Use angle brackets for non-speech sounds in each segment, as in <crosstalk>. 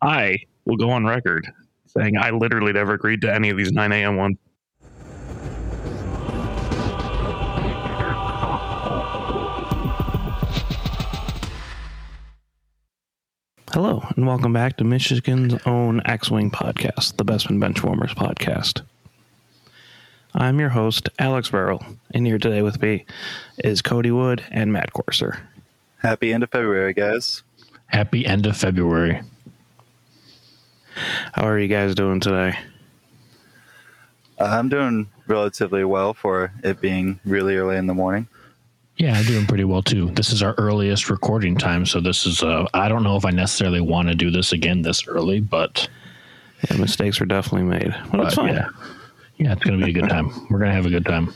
I will go on record saying I literally never agreed to any of these 9 a.m. ones. Hello, and welcome back to Michigan's own X Wing podcast, the Bestman Benchwarmers podcast. I'm your host, Alex Barrel, and here today with me is Cody Wood and Matt Corser. Happy end of February, guys. Happy end of February. How are you guys doing today? Uh, I'm doing relatively well for it being really early in the morning. Yeah, I'm doing pretty well too. This is our earliest recording time, so this is. Uh, I don't know if I necessarily want to do this again this early, but Yeah, mistakes were definitely made. But it's fine. yeah, yeah, it's gonna be a good time. We're gonna have a good time.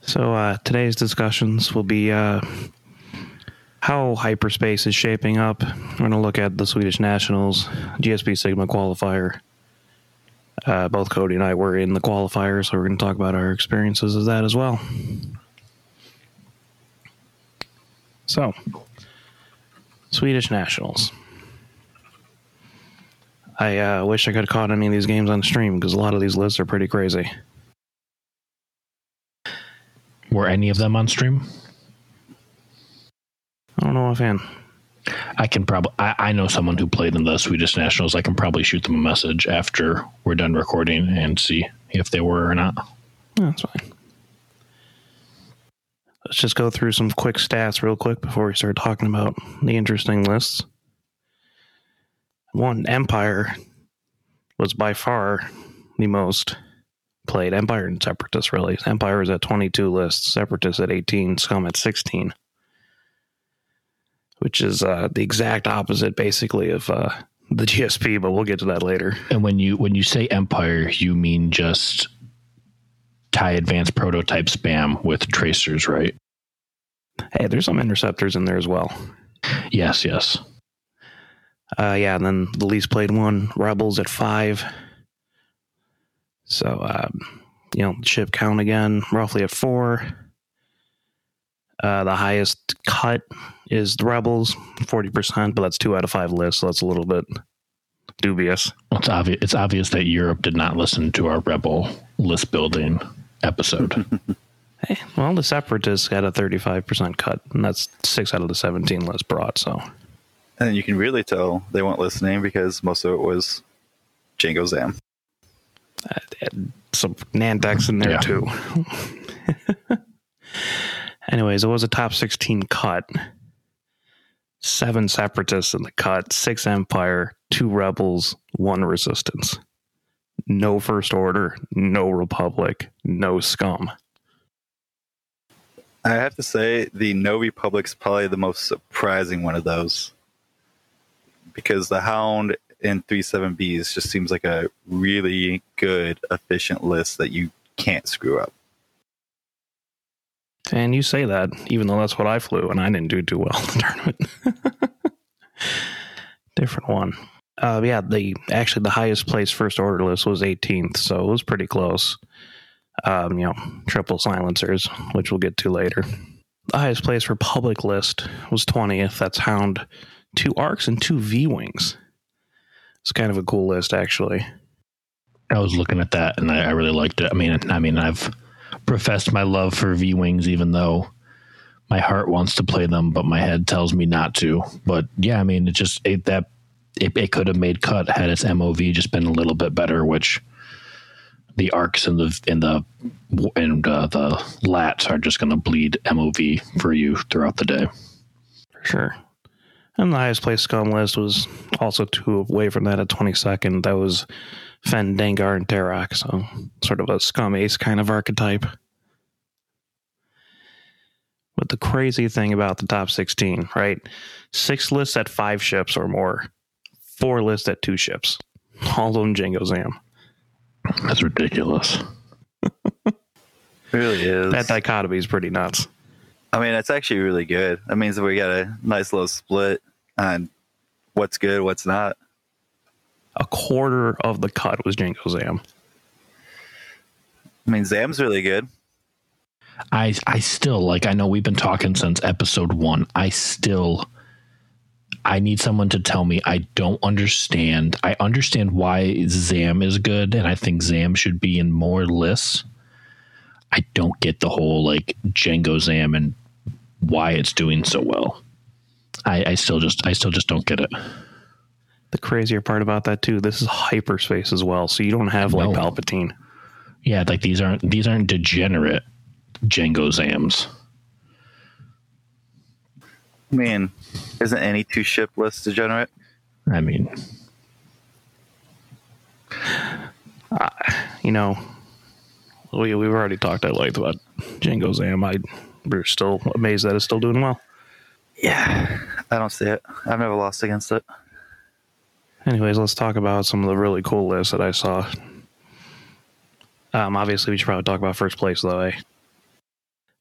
So uh, today's discussions will be uh, how hyperspace is shaping up. We're going to look at the Swedish Nationals GSP Sigma qualifier. Uh, both Cody and I were in the qualifier, so we're going to talk about our experiences of that as well. So, Swedish Nationals. I uh, wish I could have caught any of these games on stream because a lot of these lists are pretty crazy. Were any of them on stream? I don't know offhand. I can probably. I, I know someone who played in the Swedish Nationals. I can probably shoot them a message after we're done recording and see if they were or not. That's fine. Let's just go through some quick stats real quick before we start talking about the interesting lists. One, Empire was by far the most played. Empire and Separatist, really. Empire is at 22 lists, Separatist at 18, Scum at 16, which is uh, the exact opposite, basically, of uh, the GSP, but we'll get to that later. And when you when you say Empire, you mean just tie advanced prototype spam with tracers, right? Hey, there's some interceptors in there as well. Yes, yes. Uh, yeah, and then the least played one, Rebels at five. So, um, you know, ship count again, roughly at four. Uh, the highest cut is the Rebels, 40%, but that's two out of five lists, so that's a little bit dubious. Well, it's obvious. It's obvious that Europe did not listen to our rebel list building episode. <laughs> Hey, well, the Separatists got a 35% cut, and that's six out of the 17 lists brought, so. And you can really tell they weren't listening because most of it was Jango Zam. uh, some Nantex in there Yeah. too. <laughs> Anyways, it was a top 16 cut. Seven separatists in the cut, six Empire, two rebels, one resistance. No First Order, no Republic, no scum. I have to say, the No Republic's probably the most surprising one of those. Because the Hound and 37Bs just seems like a really good, efficient list that you can't screw up. And you say that, even though that's what I flew, and I didn't do too well <laughs> in the tournament. <laughs> Different one. Uh, yeah, the actually the highest place first order list was 18th, so it was pretty close. Um, you know, triple silencers, which we'll get to later. The highest place for public list was 20th. That's Hound, two arcs and two V wings. It's kind of a cool list, actually. I was looking at that and I, I really liked it. I mean, I mean, I've professed my love for V wings, even though my heart wants to play them, but my head tells me not to. But yeah, I mean, it just it, that it, it could have made cut had its MOV just been a little bit better, which the arcs and the and the and uh, the lats are just going to bleed MOV for you throughout the day. For sure. And the highest place scum list was also two away from that at 22nd. That was Fenn, Dengar, and Tarak. So sort of a scum ace kind of archetype. But the crazy thing about the top 16, right? Six lists at five ships or more, four lists at two ships. All of them Jango Zam. That's ridiculous. It <laughs> really is. That dichotomy is pretty nuts. I mean, it's actually really good. That means that we got a nice little split on what's good, what's not. A quarter of the cut was Jango Zam. I mean, Zam's really good. I I still like I know we've been talking since episode 1. I still I need someone to tell me. I don't understand. I understand why Zam is good, and I think Zam should be in more lists. I don't get the whole like Jango Zam and why it's doing so well. I, I still just I still just don't get it. The crazier part about that too, this is hyperspace as well, so you don't have like Palpatine. Yeah, like these aren't these aren't degenerate Jango Zams. I mean, isn't any two ship list degenerate? I mean, You know, we we've already talked at length about Jango Zam. I we're still amazed that it's still doing well. Yeah, I don't see it. I've never lost against it. Anyways, let's talk about some of the really cool lists that I saw. Um, obviously, we should probably talk about first place though. Eh?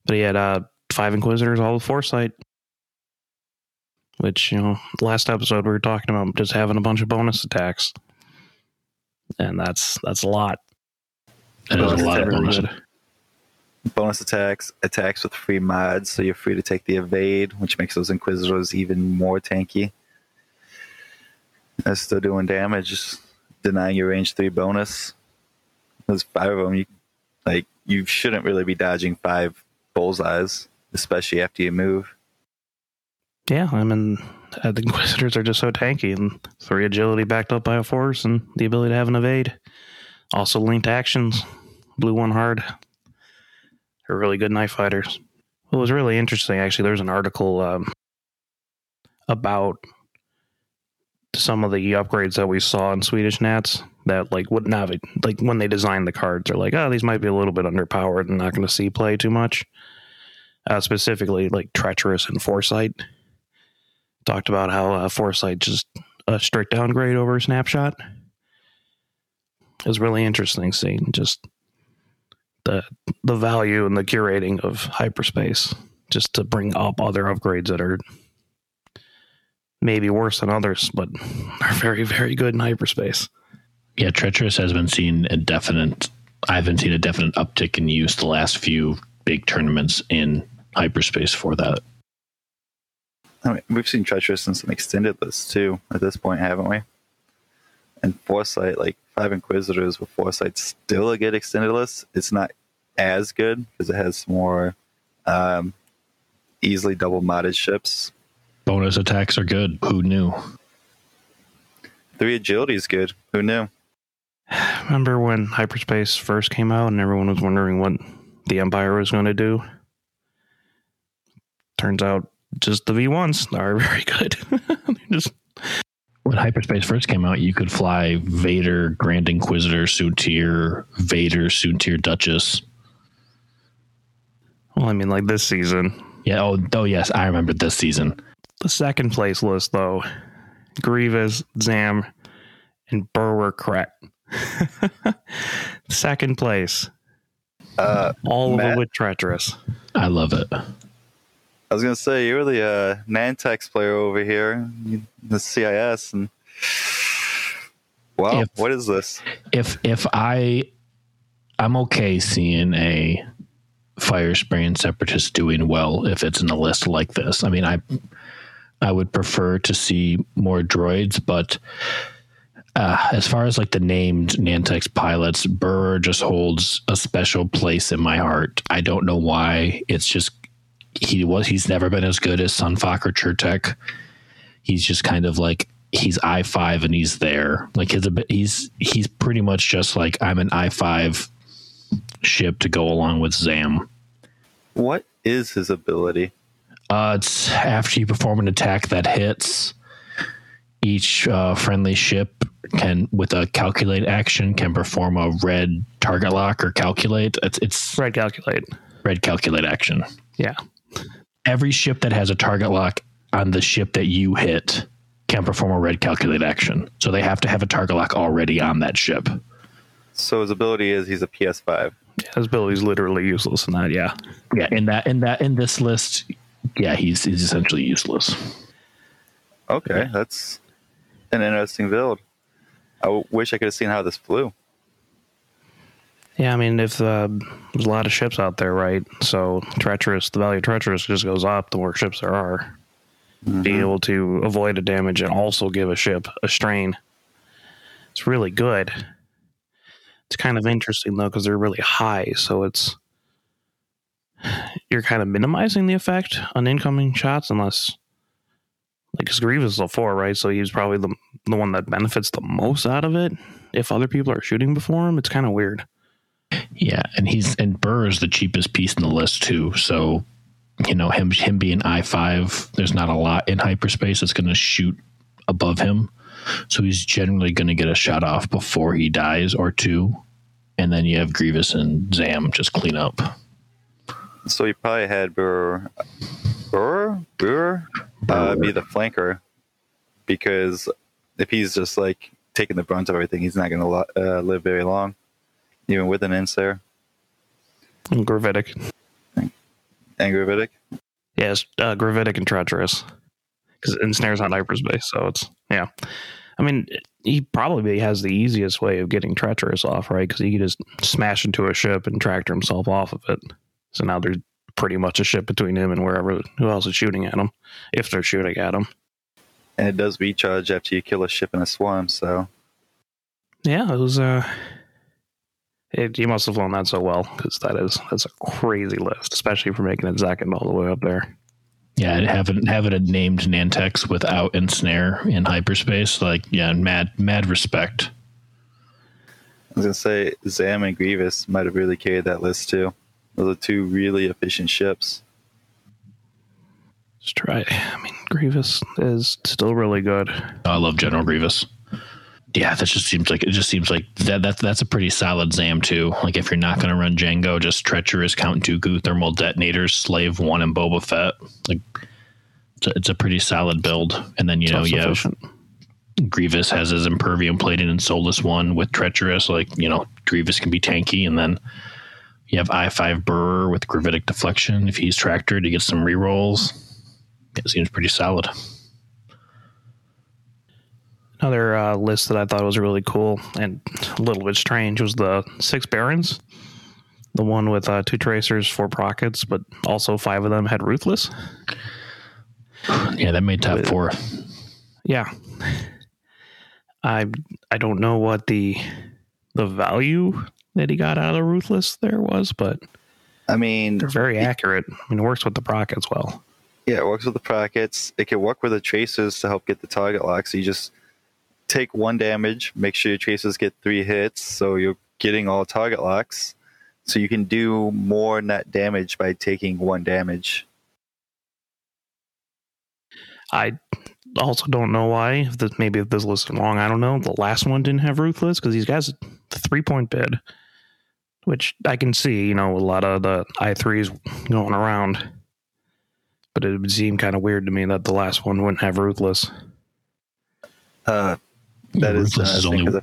But he had uh, five Inquisitors, all with Foresight. Which you know, last episode we were talking about just having a bunch of bonus attacks, and that's that's a lot. that is a lot of attack. bonus. Bonus attacks, attacks with free mods, so you're free to take the evade, which makes those Inquisitors even more tanky. They're still doing damage, just denying your range three bonus. There's five of them. You like you shouldn't really be dodging five bullseyes, especially after you move. Yeah, I mean, uh, the <laughs> Inquisitors are just so tanky, and three agility backed up by a force, and the ability to have an evade. Also linked actions, blue one hard. They're really good knife fighters. What was really interesting, actually, there's an article um, about some of the upgrades that we saw in Swedish Nats that, like, would not have like when they designed the cards, they're like, oh, these might be a little bit underpowered and not going to see play too much. Uh, specifically, like treacherous and foresight talked about how uh, foresight just a strict downgrade over snapshot. It was really interesting seeing just the the value and the curating of hyperspace, just to bring up other upgrades that are maybe worse than others, but <laughs> are very very good in hyperspace. Yeah, treacherous has been seen a definite. I haven't seen a definite uptick in use the last few big tournaments in hyperspace for that. I mean, we've seen treacherous in some extended lists too. At this point, haven't we? And foresight, like five inquisitors with foresight, still a good extended list. It's not as good because it has more um, easily double modded ships. Bonus attacks are good. Who knew? Three agility is good. Who knew? Remember when hyperspace first came out and everyone was wondering what the Empire was going to do? Turns out just the V1s are <laughs> very good. <laughs> Just When hyperspace first came out, you could fly Vader, Grand Inquisitor, Soontir, Vader, Soontir, Duchess. well, I mean, like this season, Yeah. Oh, oh yes, I remember this season. The second place list though, Grievous, Zam, and Berwer Kret. <laughs> second place, Uh, all of Matt? it with treacherous. I love it. I was gonna say you're the uh, Nantex player over here, the CIS, and wow, If- what is this? If if I, I'm okay seeing a fire spraying separatist doing well if it's in a list like this. I mean, I I would prefer to see more droids, but uh, as far as like the named Nantex pilots, Burr just holds a special place in my heart. I don't know why. It's just he was he's never been as good as Sun Fac or Chertek. He's just kind of like he's I five and he's there. Like his he's he's pretty much just like I'm an I five ship to go along with Zam. What is his ability? Uh, it's after you perform an attack that hits, each uh, friendly ship can, with a calculate action, can perform a red target lock or calculate. It's, it's Red calculate. red calculate action. Yeah. Every ship that has a target lock on the ship that you hit can perform a red calculate action. So they have to have a target lock already on that ship. So his ability is he's a PS5. Yeah, his is literally useless in that. Yeah. Yeah, in that in that in this list, yeah, he's he's essentially useless. Okay, that's an interesting build. I w- wish I could have seen how this flew. Yeah, I mean, if uh, there's a lot of ships out there, right? So treacherous, the value of treacherous just goes up the more ships there are. being able to avoid a damage and also give a ship a strain. It's really good. It's kind of interesting though because they're really high, so it's you're kind of minimizing the effect on incoming shots unless like because Grievous is a four, right? So he's probably the the one that benefits the most out of it. If other people are shooting before him, it's kind of weird. Yeah, and he's and Burr is the cheapest piece in the list too. So, you know, him him being I five, there's not a lot in hyperspace that's going to shoot above him. So he's generally going to get a shot off before he dies or two, and then you have Grievous and Zam just clean up. So he probably had Burr, Burr, Burr, uh, be the flanker because if he's just like taking the brunt of everything, he's not going to lo- uh, live very long, even with an Incer And Gravitic, and Gravitic. yes, uh, Gravitic and Treacherous because ensnares on hyperspace. So it's yeah. I mean, he probably has the easiest way of getting Treacherous off, right? Because he can just smash into a ship and tractor himself off of it. So now there's pretty much a ship between him and wherever who else is shooting at him, if they're shooting at him. And it does recharge after you kill a ship in a swarm, so Yeah, it was. Uh, it, you must have flown that so well because that is that's a crazy list, especially for making it second all the way up there. Yeah, and having having it named Nantex without ensnare in hyperspace, like yeah, mad mad respect. I was gonna say Zam and Grievous might have really carried that list too. Those are two really efficient ships. Just try. I mean, Grievous is still really good. I love General Grievous. Yeah, that just seems like it just seems like that that's that's a pretty solid Zam too. Like if you're not going to run Jango, just treacherous Count Dooku thermal detonators, Slave One, and Boba Fett. Like it's a, it's a pretty solid build. And then you know you have Grievous has his Impervium plated and Soulless One with treacherous. Like you know Grievous can be tanky, and then you have I five Burr with gravitic deflection. If he's tractor to get some rerolls, it seems pretty solid. Another uh, list that I thought was really cool and a little bit strange was the six barons. The one with uh, two tracers, four prockets, but also five of them had ruthless. Yeah, that made top four. Yeah, I I don't know what the the value that he got out of the ruthless there was, but I mean, they're very accurate. I mean, it works with the prockets well. yeah, it works with the pockets. It can work with the traces to help get the target lock. So you just take one damage, make sure your traces get three hits, so you're getting all target locks. So you can do more net damage by taking one damage. I also don't know why. If this, maybe if this list is wrong, I don't know. The last one didn't have ruthless because these guys the three point bid, which I can see. You know, a lot of the i threes going around, but it would seem kind of weird to me that the last one wouldn't have ruthless. Uh, that is, Ruthless is uh, only because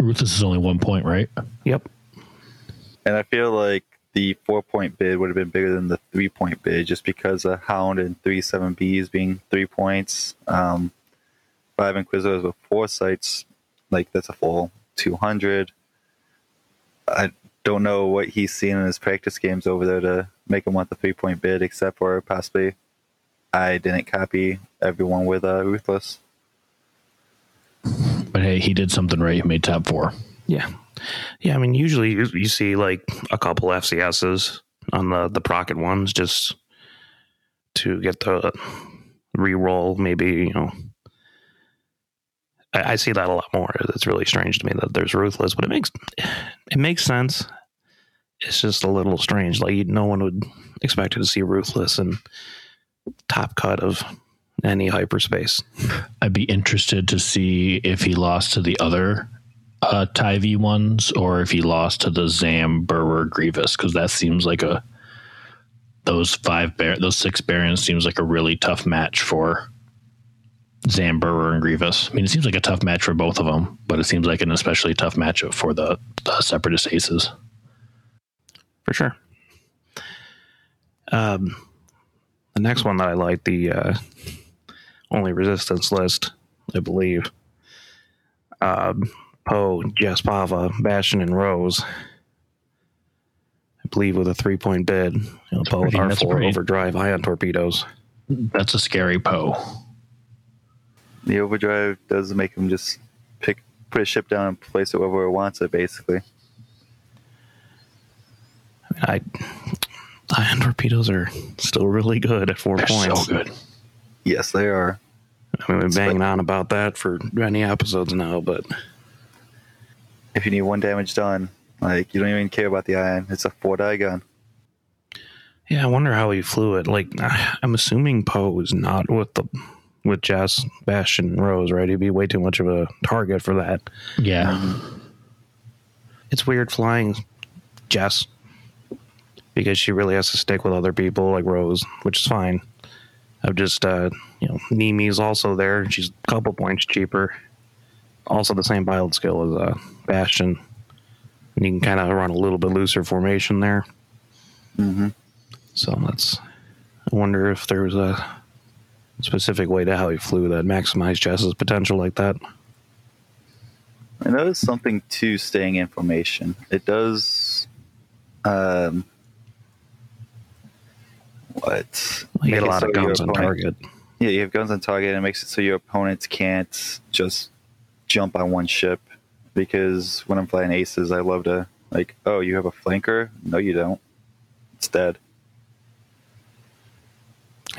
Ruthless is only one point, right? Yep. And I feel like the four point bid would have been bigger than the three point bid just because of Hound and three seven Bs being three points. Um, five Inquisitors with four sites, like that's a full 200. I don't know what he's seen in his practice games over there to make him want the three point bid, except for possibly I didn't copy everyone with uh, Ruthless. But hey, he did something right. He made top four. Yeah, yeah. I mean, usually you, you see like a couple FCSs on the the procket ones just to get the re-roll. Maybe you know, I, I see that a lot more. It's really strange to me that there's ruthless, but it makes it makes sense. It's just a little strange. Like no one would expect to see ruthless and top cut of any hyperspace. I'd be interested to see if he lost to the other uh, Ty ones or if he lost to the Zam Berwer Grievous because that seems like a those five bar- those six barons seems like a really tough match for Zam Berwer and Grievous. I mean, it seems like a tough match for both of them, but it seems like an especially tough matchup for the, the Separatist Aces. for sure. Um, the next one that I like, the uh, only resistance list, I believe. Um, Poe, Jaspava, Bastian, and Rose. I believe with a three point bid. You know, Poe with pretty- R4 pretty- overdrive ion torpedoes. That's a scary Poe. The overdrive does make him just pick put a ship down and place it wherever it wants it, basically. I mean ion torpedoes are still really good at 4 They're points. so good. Yes, they are. I mean, we've been banging on about that for many episodes now, but If you need one damage done, like you don't even care about the ion. It's a four die gun. yeah, I wonder how he flew it. Like, <sighs> I'm assuming Poe is not with the with Jess, Bastian, and Rose, right? He'd be way too much of a target for that. Yeah. It's weird flying Jess because she really has to stick with other people like Rose, which is fine. I've just, uh, you know, Nimi's also there. She's a couple points cheaper. Also, the same pilot skill as uh, Bastian. And you can kind of run a little bit looser formation there. Mm-hmm. So that's. I wonder if there was a specific way to how he flew that maximized Jess's potential like that. I know there's something to staying in formation. It does. Um, what? You get a lot so of guns on target. Yeah, you have guns on target, and it makes it so your opponents can't just jump on one ship. Because when I'm flying aces, I love to like, oh, you have a flanker? No, you don't. It's dead.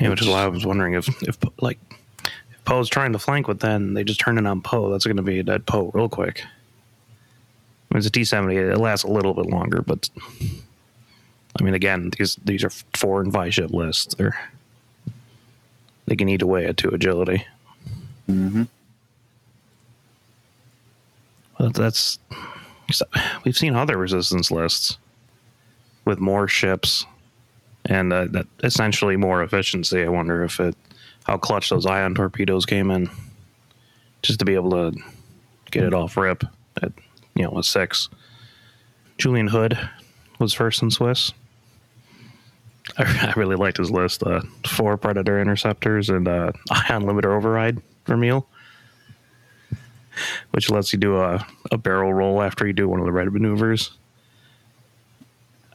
Yeah, which is why I was wondering if, if like, if Poe's trying to flank with then they just turn it on Poe. That's going to be a dead Poe real quick. I mean, it's a T seventy. It lasts a little bit longer, but I mean, again, these these are four and five ship lists. They're they can eat away at two agility. Mm-hmm. But that's we've seen other resistance lists with more ships and uh, that essentially more efficiency. I wonder if it how clutch those ion torpedoes came in just to be able to get it off rip at you know a six. Julian Hood was first in Swiss. I, <laughs> I really liked his list: uh, four Predator interceptors and uh, ion limiter override for meal which lets you do a, a barrel roll after you do one of the red maneuvers.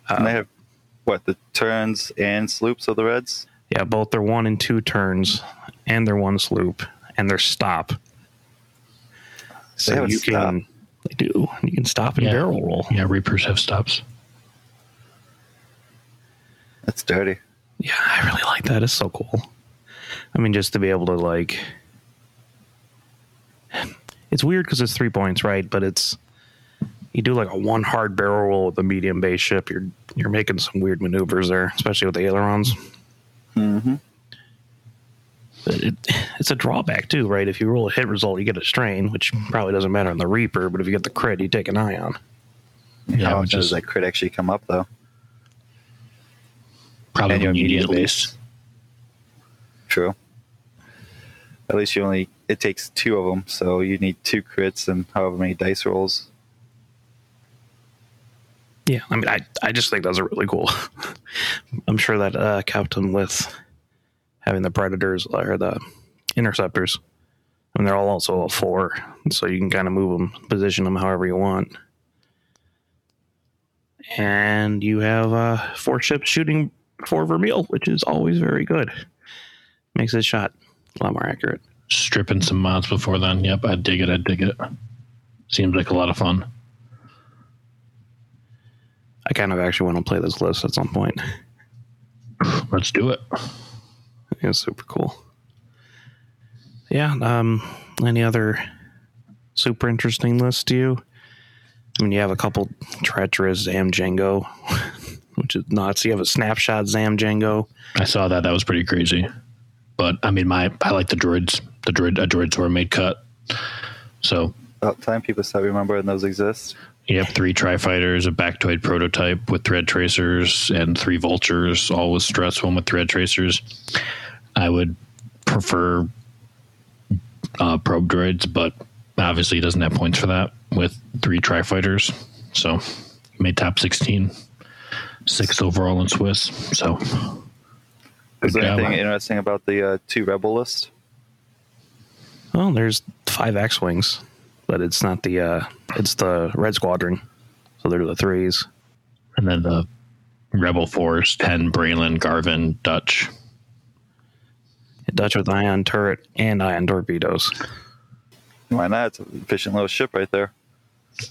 and they have what the turns and sloops of the Reds. Yeah, both their one and two turns, and their one sloop, and their stop. So have a you stop. can they do you can stop and Yeah. barrel roll. Yeah, Reapers have stops. That's dirty. Yeah, I really like that. It's so cool. I mean, just to be able to like, <sighs> it's weird because it's three points, right? But it's you do like a one hard barrel roll with a medium base ship. You're you're making some weird maneuvers there, especially with the ailerons. Mm-hmm. But it, it's a drawback too, right? If you roll a hit result, you get a strain, which probably doesn't matter on the Reaper. But if you get the crit, you take an ion. Yeah, How which often does that crit actually come up though? Probably And your immediate immediate base. True. At least you only it takes two of them, so you need two crits and however many dice rolls. Yeah, I mean, I, I just think those are really cool. <laughs> I'm sure that uh, kept them with having the predators or the interceptors. I mean, they're all also a four, so you can kind of move them, position them however you want. And you have uh, four ships shooting for Vermeil, which is always very good. Makes his shot a lot more accurate. Stripping some mods before then. Yep, I dig it. I dig it. Seems like a lot of fun. I kind of actually want to play this list at some point. <sighs> Let's do it. It's super cool. Yeah. Um. Any other super interesting list to you? I mean, you have a couple treacherous Zam Jango, <laughs> which is nuts. You have a snapshot Zam Jango. I saw that. That was pretty crazy. But I mean, my I like the droids. The droid uh, droids were made cut. So About time people start remembering those exist. You have three tri fighters, a Baktoid prototype with thread tracers, and three vultures, all with stress, one with thread tracers. I would prefer uh, probe droids, but obviously he doesn't have points for that with three tri fighters. So made top 16, sixth overall in Swiss. So Is there anything interesting about the uh, two rebel list? Well, there's five X wings, but it's not the. uh It's the Red Squadron, so they're the threes. And then the Rebel Force, 10, Braylen, Garvin, Dutch. Dutch with ion turret and ion torpedoes. Why not? It's an efficient little ship right there.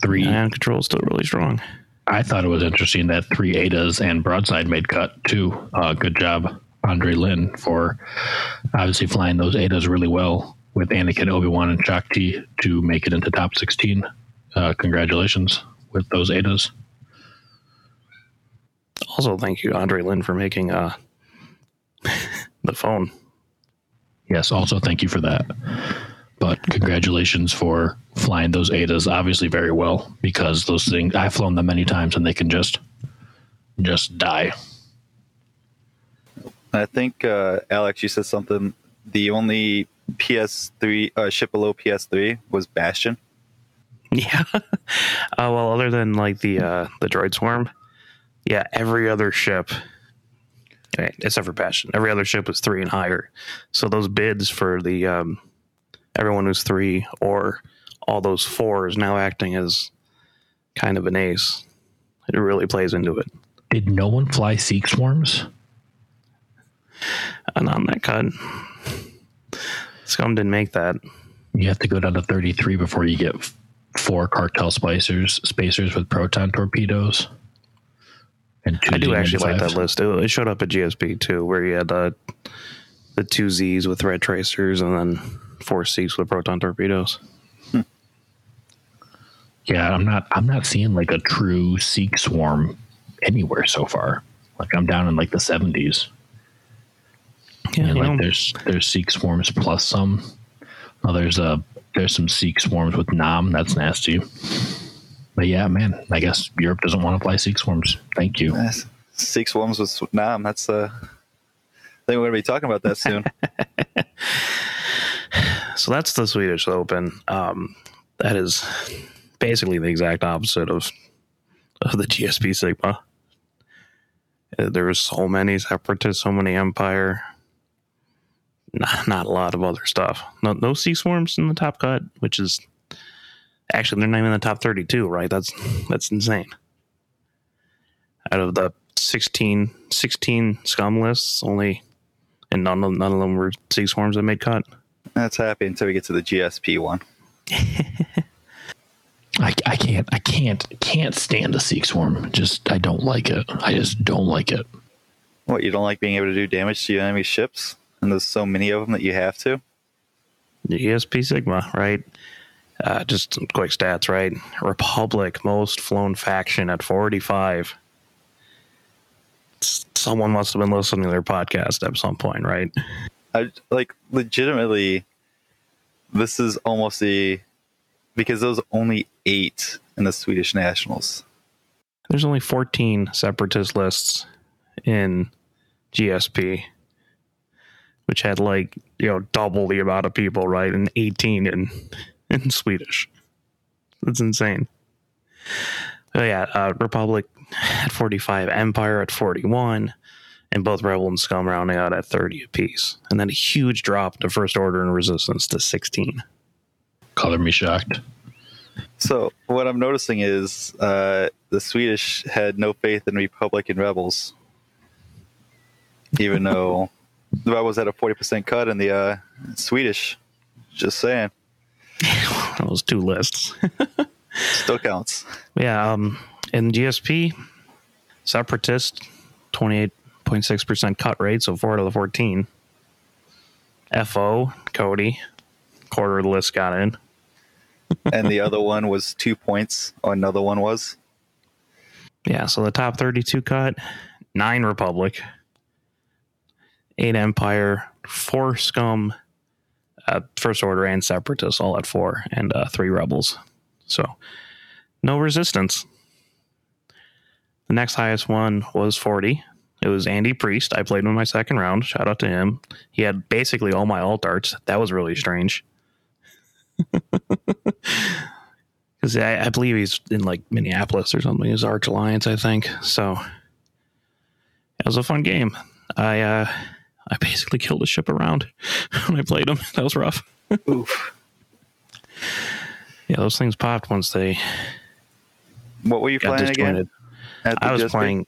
Three. Ion control is still really strong. I thought it was interesting that three Adas and broadside made cut too. Uh, good job, Andre Lynn, for obviously flying those Adas really well with Anakin, Obi Wan, and Shaak Ti to make it into top sixteen. Uh, congratulations with those Adas. Also, thank you, Andre Lynn, for making uh, <laughs> the phone. Yes, also thank you for that. But congratulations for flying those Adas obviously very well because those things I've flown them many times and they can just just die. I think uh, Alex, you said something. The only PS3 uh, ship below PS3 was Bastian. <laughs> Yeah. uh, well, other than like the uh, the droid swarm, yeah, every other ship, except for Bastian, every other ship was three and higher. So those bids for the um, everyone who's three or all those fours now acting as kind of an ace. It really plays into it. Did no one fly Seek swarms? And on that cut, Scum didn't make that. You have to go down to 33 before you get four cartel spicers spacers with proton torpedoes. And two I do actually like that list. It, it showed up at GSP too, where you had uh, the two Z's with red tracers and then four C's with proton torpedoes. Yeah, I'm not I'm not seeing like a true Seek swarm anywhere so far. Like I'm down in like the 70s. Yeah, and like know, there's there's Seek swarms plus some. Oh, there's a there's some Seek swarms with Nam. That's nasty. But yeah, man, I guess Europe doesn't want to fly Seek swarms. Thank you. Yes. Six ones with Nam. That's uh, I think we're gonna be talking about that soon. <laughs> so that's the Swedish Open. Um, that is basically the exact opposite of of the GSP Sigma. Uh, There was so many separatists, so many Empire. Not, not a lot of other stuff. No, no sea swarms in the top cut, which is actually they're not even in the top thirty-two. Right? That's that's insane. Out of the 16, 16 scum lists, only and none of none of them were sea swarms that made cut. That's happy until we get to the GSP one. <laughs> I, I can't I can't can't stand a Seek swarm. Just I don't like it. I just don't like it. What you don't like being able to do damage to your enemy ships, and there's so many of them that you have to. The GSP Sigma, right? Uh, just some quick stats, right? Republic, most flown faction at 45. Someone must have been listening to their podcast at some point, right? I like legitimately. This is almost the because those only eight in the Swedish Nationals. There's only 14 separatist lists in GSP, which had like, you know, double the amount of people, right? And 18 in, in Swedish. That's insane. Oh, yeah. Uh, Republic at 45, Empire at 41, and both Rebel and Scum rounding out at 30 apiece. And then a huge drop to First Order and Resistance to 16. Color me shocked. So what I'm noticing is uh, the Swedish had no faith in Republic and Rebels, even though the Rebels had a 40% cut in the uh, Swedish. Just saying, <laughs> Those two lists. <laughs> still counts. Yeah, um, in GSP, Separatist, 28.6% cut rate, so 4 out of the 14. FO, Cody, quarter of the list got in. <laughs> And the other one was two points. Oh, another one was. Yeah, so the top 32 cut, 9 Republic, 8 Empire, 4 Scum, uh, First Order, and Separatists, all at 4, and uh, 3 Rebels. So, no resistance. The next highest one was 40. It was Andy Priest. I played him in my second round. Shout out to him. He had basically all my alt arts. That was really strange. <laughs> Because I, I believe he's in like Minneapolis or something. His Arch Alliance, I think. So it was a fun game. I uh, I basically killed a ship around <laughs> when I played them. <laughs> That was rough. Oof. Yeah, those things popped once they What were you playing disjointed. again? I was playing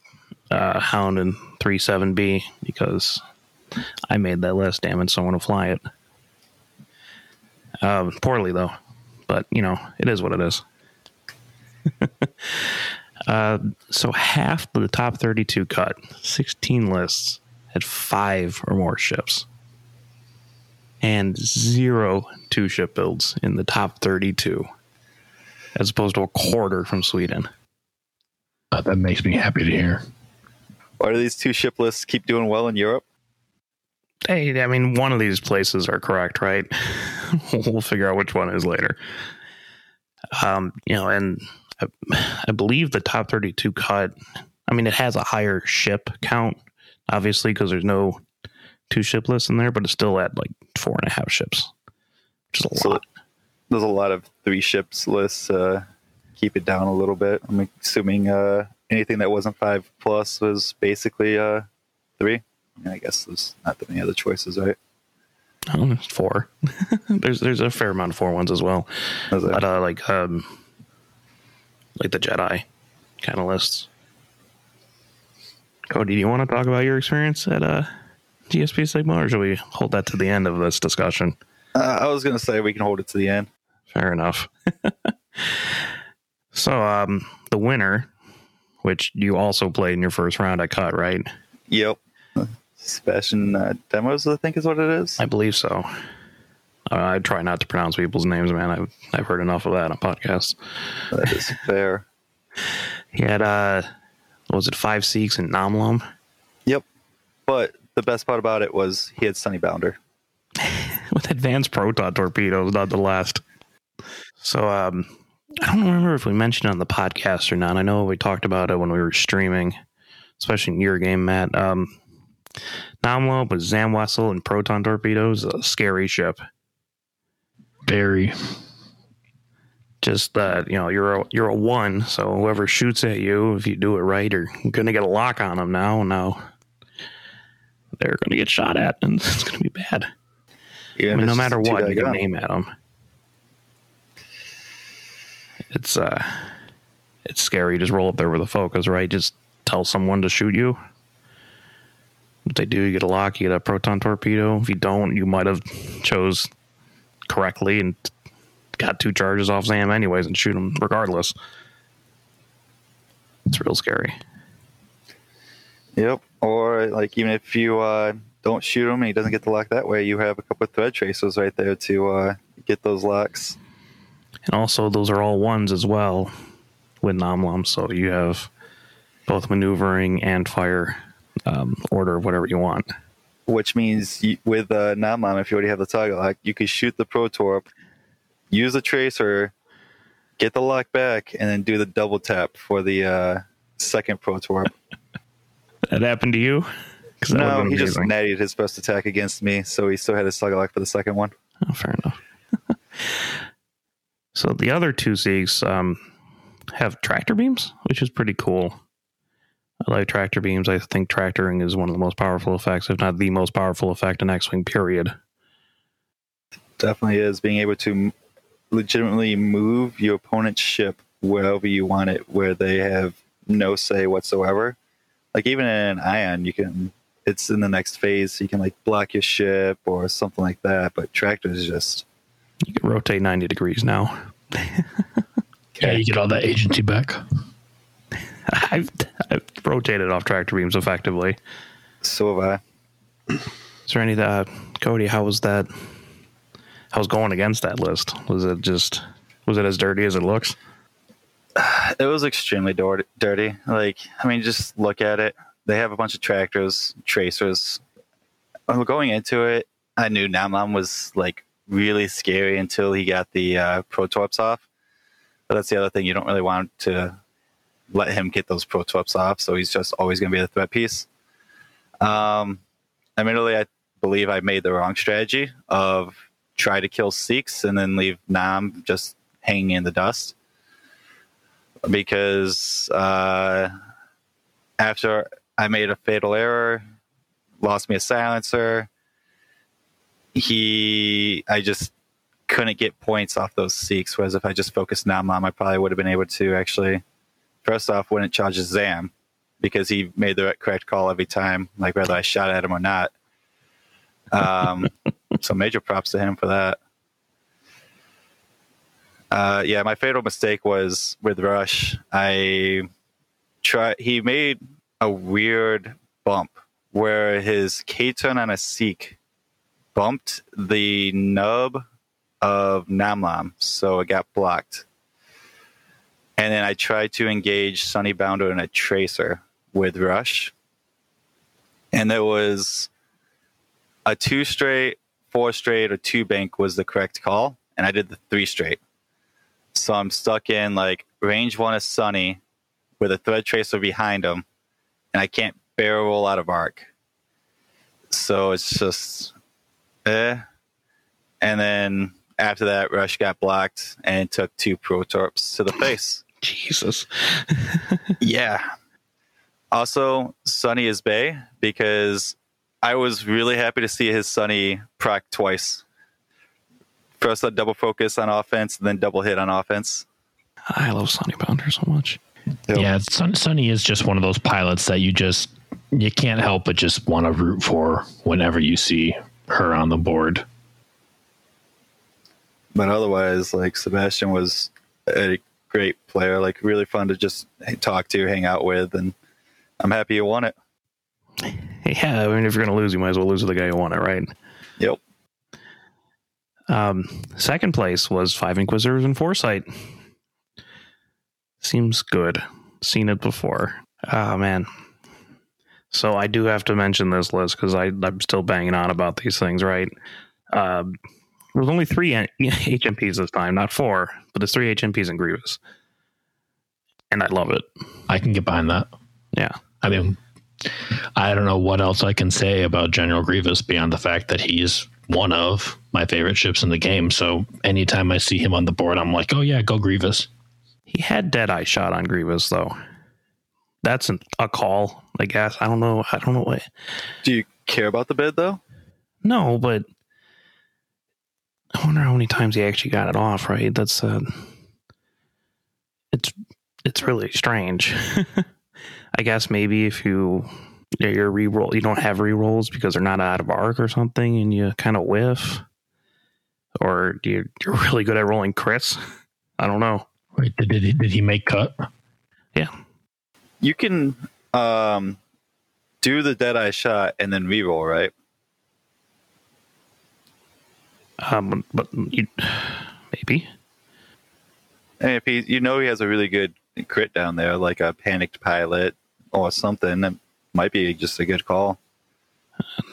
uh, Hound and three seven B because I made that list. Damn it, someone to fly it. Um, poorly though, but you know it is what it is. <laughs> uh, so half of the top 32 cut, 16 lists had five or more ships, and zero two ship builds in the top 32, as opposed to a quarter from Sweden. Uh, that makes me happy to hear. Why do these two ship lists keep doing well in Europe? Hey, I mean, one of these places are correct, right? <laughs> we'll figure out which one is later. Um, you know, and I, I believe the top 32 cut, I mean, it has a higher ship count, obviously, because there's no two ship lists in there, but it's still at like four and a half ships, which is a So- lot. There's a lot of three ships lists. Uh, keep it down a little bit. I'm assuming uh, anything that wasn't five plus was basically uh, three. I, mean, I guess there's not that many other choices, right? Oh, there's four. <laughs> there's there's a fair amount of four ones as well. But uh, like um, like the Jedi kind of lists. Cody, do you want to talk about your experience at uh, GSP Sigma, or should we hold that to the end of this discussion? Uh, I was gonna say we can hold it to the end. Fair enough. <laughs> so, um, the winner, which you also played in your first round I cut, right? Yep. Sebastian uh, Demos, I think is what it is. I believe so. Uh, I try not to pronounce people's names, man. I've I've heard enough of that on podcasts. That is <laughs> fair. He had uh, what was it five Seeks and Nom Lumb? Yep. But the best part about it was he had Sunny Bounder. <laughs> with advanced proton torpedoes, not the last. So um, I don't remember if we mentioned it on the podcast or not. I know we talked about it when we were streaming, especially in your game, Matt. Um, Nom Lumb with Zam Wesell and proton torpedoes, a scary ship. Very. Just that you know you're a, you're a one, so whoever shoots at you, if you do it right, you're gonna get a lock on them now. Now they're gonna get shot at, and <laughs> it's gonna be bad. Even I mean, no matter what, you can aim at them. It's uh, it's scary. Just roll up there with a focus, right? Just tell someone to shoot you. If they do, you get a lock. You get a proton torpedo. If you don't, you might have chose correctly and got two charges off Zam anyways, and shoot him regardless. It's real scary. Yep. Or like even if you uh, don't shoot him and he doesn't get the lock that way, you have a couple of thread tracers right there to uh, get those locks. And also, those are all ones as well with Nom Lumb. So you have both maneuvering and fire um, order, of whatever you want. Which means you, with uh, Nom Lumb, if you already have the target lock, you can shoot the Protorp, use the tracer, get the lock back, and then do the double tap for the uh, second Protorp. <laughs> That happened to you? no, he just natted his first attack against me, so he still had his target lock for the second one. Oh, fair enough. <laughs> so the other two Zeeks um, have tractor beams, which is pretty cool. I like tractor beams. I think tractoring is one of the most powerful effects, if not the most powerful effect in X Wing, period. definitely is being able to legitimately move your opponent's ship wherever you want it, where they have no say whatsoever. Like even in an ion, you can. It's in the next phase, so you can like block your ship or something like that. But tractors just You can rotate 90 degrees now. <laughs> Yeah, you get all that agency back. <laughs> I've, I've rotated off tractor beams effectively. so have I. Is there any uh, Cody? How was that? How was going against that list? Was it just was it as dirty as it looks? <sighs> It was extremely dirty. Like, I mean, just look at it. They have a bunch of tractors, tracers. Going into it, I knew Nom Lumb was like really scary until he got the uh, protorps off. But that's the other thing. You don't really want to let him get those protorps off, so he's just always going to be the threat piece. Um, admittedly, I believe I made the wrong strategy of try to kill Sikhs and then leave Nam just hanging in the dust because uh, after I made a fatal error, lost me a silencer. He, I just couldn't get points off those Sikhs. Whereas if I just focused Nom Lumb, I probably would have been able to actually, first off, wouldn't charge Zam because he made the correct call every time, like whether I shot at him or not. Um, <laughs> so major props to him for that. Uh, yeah, my fatal mistake was with Rush. I try. He made a weird bump where his K-turn on a Seek bumped the nub of Nom Lumb, so it got blocked. And then I tried to engage Sunny Bounder in a Tracer with Rush. And there was a two straight, four straight, or two bank was the correct call. And I did the three straight. So I'm stuck in like range one is Sunny with a thread tracer behind him. And I can't barrel roll out of arc. So it's just eh. And then after that, Rush got blocked and took two protorps to the face. <laughs> Jesus. <laughs> yeah. Also, Sunny is Bay because I was really happy to see his Sunny proc twice. First, a double focus on offense, and then double hit on offense. I love Sunny Bounder so much. Yep. Yeah, Sun, Sunny is just one of those pilots that you just you can't help but just want to root for whenever you see her on the board. But otherwise, like Sebastian was a great player, like really fun to just talk to, hang out with, and I'm happy you won it. <laughs> Yeah, I mean, if you're going to lose, you might as well lose to the guy who won it, right? Yep. Um, second place was Five Inquisitors and Foresight. Seems good. Seen it before. Oh, man. So I do have to mention this list because I'm still banging on about these things, right? Um, there's only three HMPs <laughs> this time, not four, but there's three HMPs in Grievous. And I love it. I can get behind that. Yeah. I mean, I don't know what else I can say about General Grievous beyond the fact that he's one of my favorite ships in the game. So anytime I see him on the board, I'm like, oh yeah, go Grievous. He had Deadeye shot on Grievous though. That's an, a call, I guess. I don't know. I don't know what. Do you care about the bid though? No, but I wonder how many times he actually got it off. Right? That's uh, it's it's really strange. <laughs> I guess maybe if you your reroll you don't have rerolls because they're not out of arc or something, and you kind of whiff, or you you're really good at rolling crits. I don't know. Wait, did, did he did he make cut? Yeah, You can um, do the Deadeye shot and then reroll, right? um, but you maybe And if he, you know, he has a really good crit down there, like a panicked pilot or something, that might be just a good call.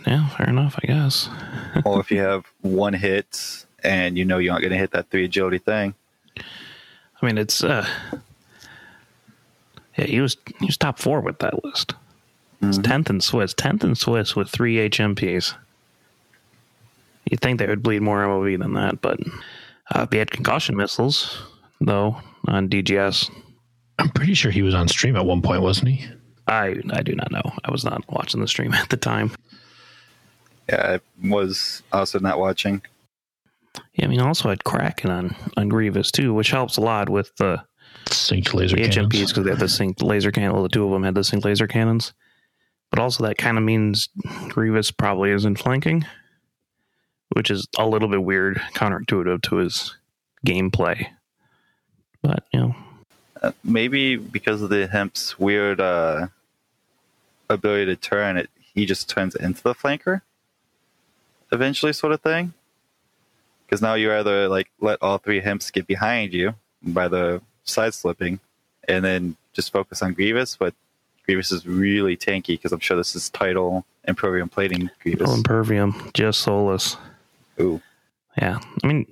yeah, fair enough. I guess. <laughs> or if you have one hit and you know you aren't going to hit that three agility thing. I mean, it's uh, yeah, he was he was top four with that list. It's Mhm. tenth in Swiss, tenth in Swiss with three HMPs. You'd think they would bleed more MOV than that, but uh, they had concussion missiles though on DGS. I'm pretty sure he was on stream at one point, wasn't he? I I do not know. I was not watching the stream <laughs> at the time. Yeah, I was also not watching. Yeah, I mean, also I had Kraken on on Grievous too, which helps a lot with the Synced laser the cannons. HMPs because they have the synced laser cannon. Well, the two of them had the synced laser cannons, but also that kind of means Grievous probably isn't flanking, which is a little bit weird, counterintuitive to his gameplay. But you know, maybe because of the hemp's weird uh, ability to turn, it he just turns into the flanker eventually, sort of thing. Because now you either like let all three hemps get behind you by the side slipping, and then just focus on Grievous. But Grievous is really tanky because I'm sure this is title Impervium plating Grievous. Bill Impervium, just Solus. Ooh, Yeah, I mean,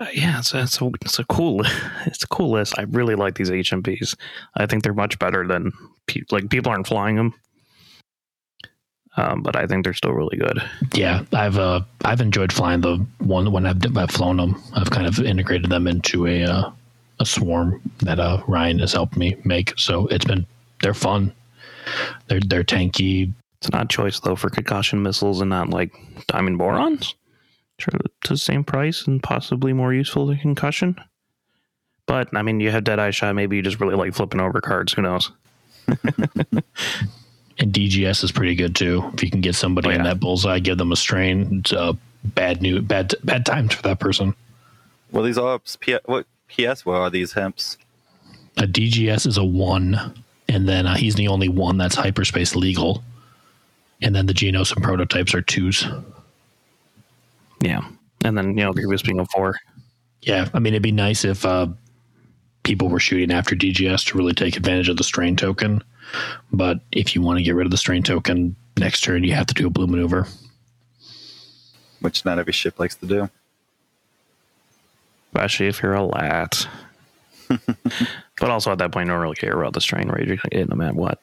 uh, yeah, it's, it's a it's a cool <laughs> it's a cool list. I really like these HMPs. I think they're much better than pe- like people aren't flying them, um, but I think they're still really good. Yeah, I've uh, I've enjoyed flying the one when I've, I've flown them. I've kind of integrated them into a uh, a swarm that uh, Ryan has helped me make. So it's been they're fun. They're they're tanky. It's an odd choice though for concussion missiles and not like diamond borons. Sure, it's the same price and possibly more useful than concussion. But I mean, you have Deadeye shot. Maybe you just really like flipping over cards. Who knows? <laughs> And DGS is pretty good too. If you can get somebody Oh, in that bullseye, give them a strain. It's uh, bad new, bad bad times for that person. Well, these are P- what PS? What are these hemps? A DGS is a one, and then uh, he's the only one that's hyperspace legal. And then the Genos and prototypes are twos. Yeah. And then, you know, Grievous being a four. Yeah, I mean, it'd be nice if uh, people were shooting after DGS to really take advantage of the strain token. But if you want to get rid of the strain token next turn, you have to do a blue maneuver. Which not every ship likes to do. Especially if you're a lat. <laughs> but also at that point, you don't really care about the strain rate. No matter what.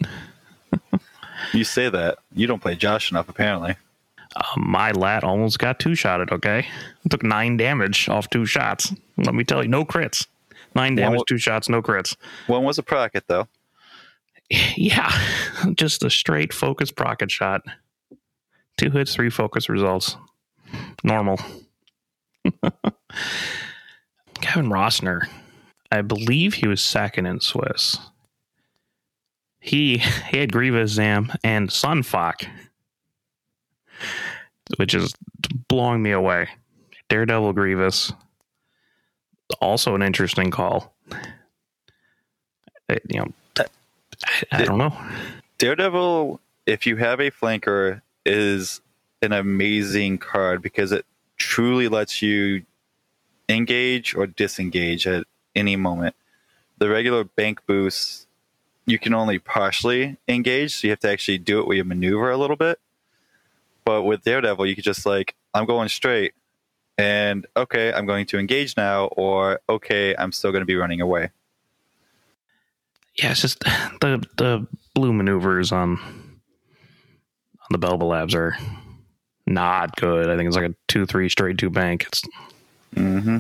You say that you don't play Josh enough, apparently. Um, my lat almost got two shotted, okay? took nine damage off two shots. Let me tell you, no crits. Nine damage, Well- two shots, no crits. One was a procket though. <laughs> Yeah, just a straight focus procket shot. Two hits, three focus results. Normal. <laughs> Kevin Rossner, I believe he was second in Swiss. He he had Grievous Zam and Sun Fac, which is blowing me away. Daredevil Grievous, also an interesting call. It- you know, I, I don't know. Daredevil, if you have a flanker, is an amazing card because it truly lets you engage or disengage at any moment. The regular bank boost, you can only partially engage, so you have to actually do it where you maneuver a little bit. But with Daredevil, you could just like, I'm going straight, and okay, I'm going to engage now, or okay, I'm still going to be running away. yeah, it's just <sighs> the the blue maneuvers on on the Belbullabs are not good. I think it's like a two three straight two bank. It's mm-hmm.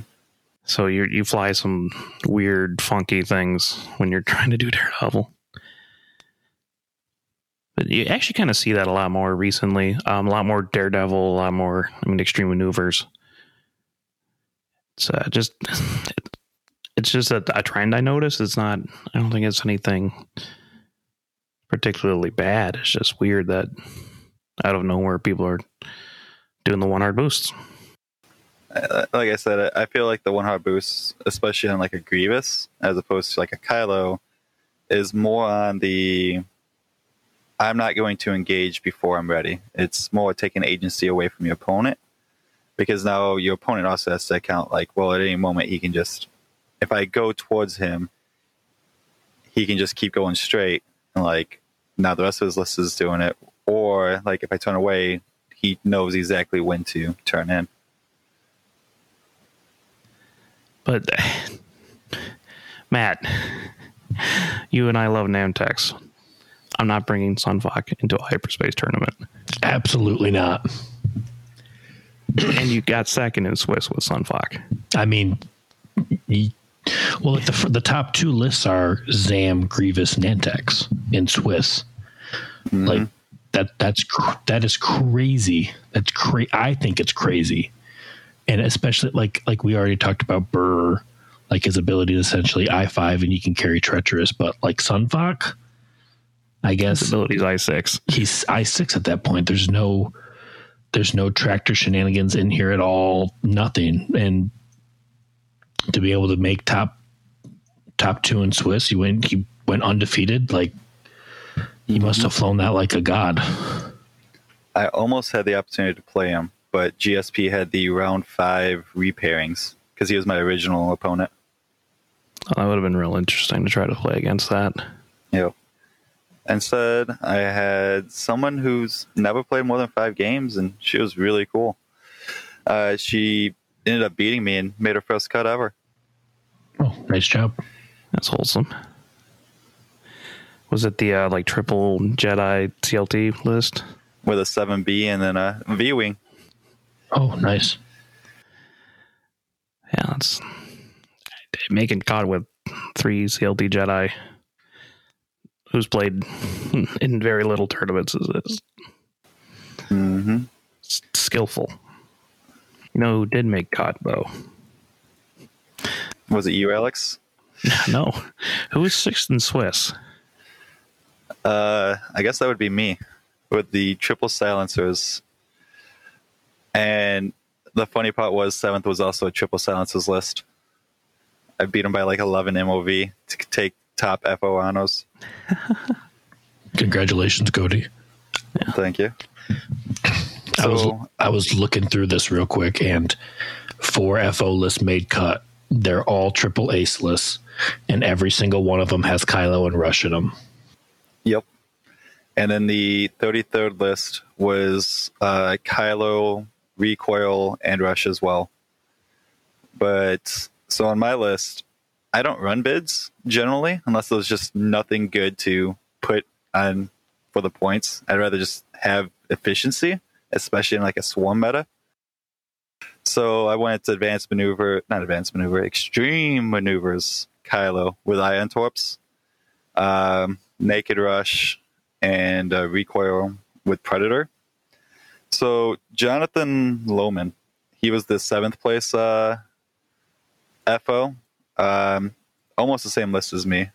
so you you fly some weird funky things when you're <laughs> trying to do Daredevil. You actually kind of see that a lot more recently. Um, a lot more Daredevil, a lot more I mean extreme maneuvers. It's uh, just <laughs> it's just a, a trend I noticed. It's not. I don't think it's anything particularly bad. It's just weird that out of nowhere people are doing the one hard boosts. Uh, like I said, I feel like the one hard boost, especially on like a Grievous, as opposed to like a Kylo, is more on the I'm not going to engage before I'm ready. It's more taking agency away from your opponent because now your opponent also has to account like, well, at any moment he can just, if I go towards him, he can just keep going straight and like now the rest of his list is doing it. Or like if I turn away, he knows exactly when to turn in. But <sighs> Matt, you and I love Nantex. I'm not bringing Sun Fac into a hyperspace tournament. Absolutely not. and you got second in Swiss with Sun Fac. I mean, y- well, the the top two lists are Zam, Grievous, Nantex in Swiss. Mm-hmm. Like that. That's cr- that is crazy. That's crazy. I think it's crazy, and especially like like we already talked about Burr, like his ability to essentially I five and you can carry treacherous, but like Sun Fac, I guess Abilities I six. he's I six at that point. There's no there's no tractor shenanigans in here at all. Nothing. And to be able to make top top two in Swiss, he went he went undefeated. Like he mm-hmm. must have flown that like a god. I almost had the opportunity to play him, but GSP had the round five repairings because he was my original opponent. Oh, that would have been real interesting to try to play against that. Yep. Instead, I had someone who's never played more than five games, and she was really cool. Uh, she ended up beating me and made her first cut ever. Oh, nice job. That's wholesome. Was it the uh, like triple Jedi CLT list? with a 7B and then a V Wing. Oh, nice. Yeah, that's making caught with three CLT Jedi who's played <laughs> in very little tournaments is, is Mm-hmm. skillful. You know who did make though? Was it you, Alex? <laughs> No, who was sixth in Swiss? Uh, I guess that would be me with the triple silencers. And the funny part was seventh was also a triple silencers list. I beat him by like 11 MOV to take top FO honors. <laughs> Congratulations, Cody. Thank you. I was So- I was looking through this real quick, and four FO lists made cut. They're all triple ace lists, and every single one of them has Kylo and Rush in them. Yep. And then the 33rd list was uh, Kylo, Recoil, and Rush as well. But so on my list, I don't run bids generally unless there's just nothing good to put on for the points. I'd rather just have efficiency, especially in like a swarm meta. So I went to advanced maneuver, not advanced maneuver, extreme maneuvers, Kylo with Ion Torps. Um, Naked Rush, and uh, Recoil with Predator. So Jonathan Lohman, he was the seventh place uh, FO, um, almost the same list as me.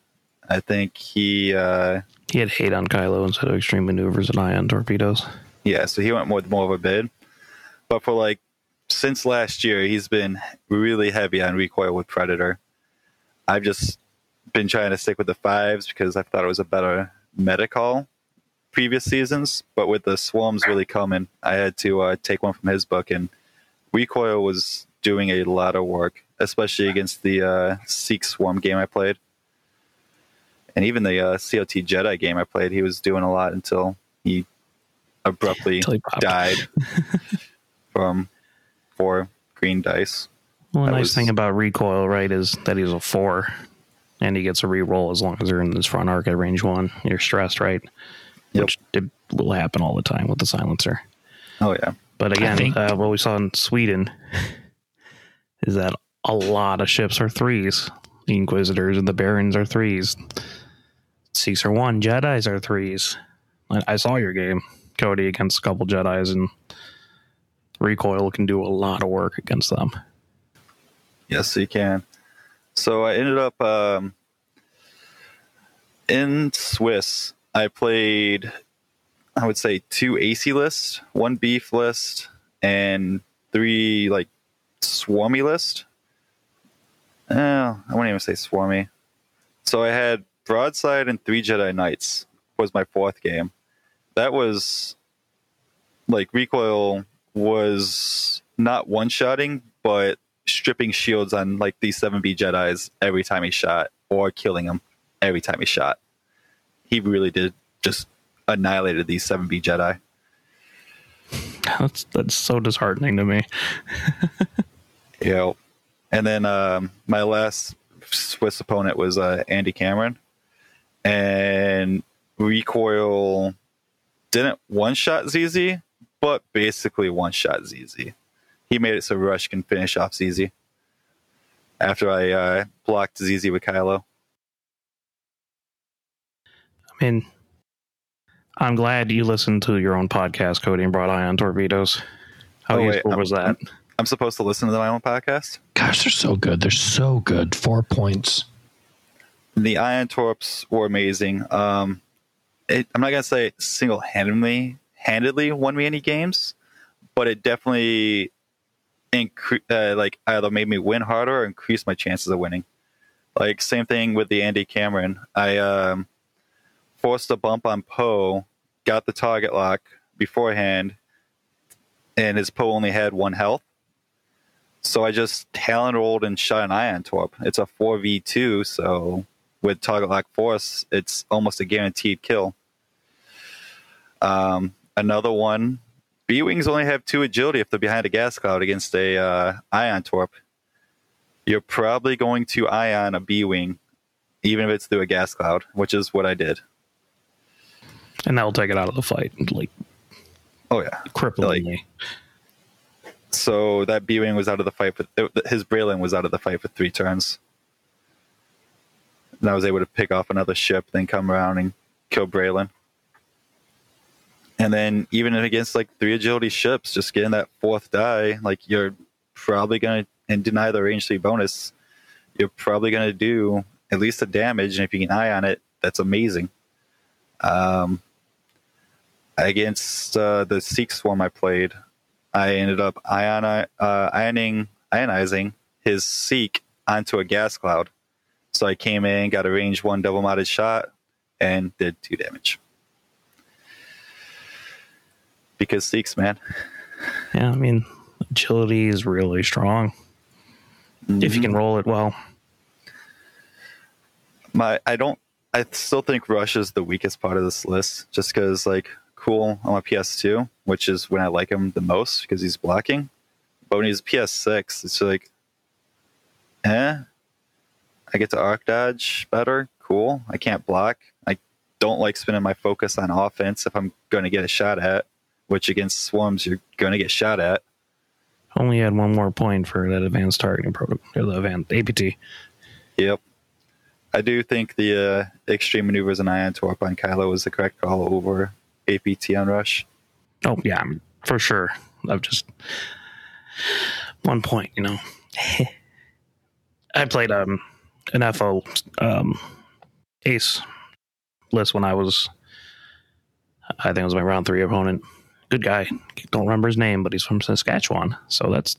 I think he, uh, He had hate on Kylo instead of extreme maneuvers and ion torpedoes. yeah, so he went with more of a bid. But for like since last year, he's been really heavy on Recoil with Predator. I've just been trying to stick with the fives because I thought it was a better meta call previous seasons. But with the swarms really coming, I had to uh, take one from his book, and Recoil was doing a lot of work, especially against the uh, Seek Swarm game I played. And even the uh, COT Jedi game I played, he was doing a lot until he abruptly <laughs> Until he died <laughs> from four green dice. Well, the That nice was- thing about recoil, right, is that he's a four, and he gets a re-roll as long as they're in his front arc at range one. You're stressed, right? Yep. Which it will happen all the time with the silencer. Oh yeah, But again, think- uh, what we saw in Sweden <laughs> is that a lot of ships are threes. The Inquisitors and the Barons are threes. Seeks are one. Jedi's are threes. I, I saw your game, Cody, against a couple Jedi's, and recoil can do a lot of work against them. yes you can. So I ended up um, in Swiss. I played, I would say, two AC lists, one beef list, and three like swarmy list. Eh, I wouldn't even say swarmy. So I had broadside and three Jedi Knights was my fourth game. That was like recoil was not one shotting, but stripping shields on like these 7B Jedi's every time he shot, or killing them every time he shot. He really did just annihilated these 7B Jedi. That's that's so disheartening to me. <laughs> Know, and then um, my last Swiss opponent was uh, Andy Cameron, and recoil didn't one shot ZZ, but basically one shot ZZ. He made it so Rush can finish off ZZ after I uh, blocked ZZ with Kylo. I mean, I'm glad you listened to your own podcast, Cody, and brought ion torpedoes. How Oh, wait, useful I'm- was that? I'm supposed to listen to the my own podcast. Gosh, they're so good. They're so good. Four points. The Ion Torps were amazing. Um, it, I'm not gonna say single handedly handedly won me any games, but it definitely incre- uh, like either made me win harder or increased my chances of winning. Like same thing with the Andy Cameron. I um, forced a bump on Poe, got the target lock beforehand, and his Poe only had one health. So I just talent rolled and shot an ion torp. It's a four v two, so with target lock force, it's almost a guaranteed kill. Um, another one, B wings only have two agility if they're behind a gas cloud against a uh, ion torp. You're probably going to ion a B wing, even if it's through a gas cloud, which is what I did. And that'll take it out of the fight, and like Oh yeah. cripplingly. So that B wing was out of the fight for his Braylen was out of the fight for three turns. And I was able to pick off another ship, then come around and kill Braylen. And then even against like three agility ships, just getting that fourth die, like you're probably gonna and deny the range three bonus, you're probably gonna do at least a damage, and if you can eye on it, that's amazing. Um, against uh, the Seek Swarm I played, I ended up ioni- uh, ioning, ionizing his Seek onto a gas cloud. So I came in, got a range one double modded shot, and did two damage. Because Seeks, man. Yeah, I mean, agility is really strong if you can roll it well. my I don't I still think Rush is the weakest part of this list just because like cool on my PS2, which is when I like him the most because he's blocking. But when he's PS6, it's like eh. I get to arc dodge better. Cool. I can't block. I don't like spending my focus on offense if I'm gonna get a shot at, which against swarms you're gonna get shot at. Only had one more point for that advanced targeting protocol, or the advanced APT. Yep. I do think the uh, extreme maneuvers and ion torp on Kylo was the correct call over APT on Rush. Oh yeah, for sure. I've just one point, you know. <laughs> I played um an FO um ace list when I was I think it was my round three opponent. Good guy. Don't remember his name, but he's from Saskatchewan. So that's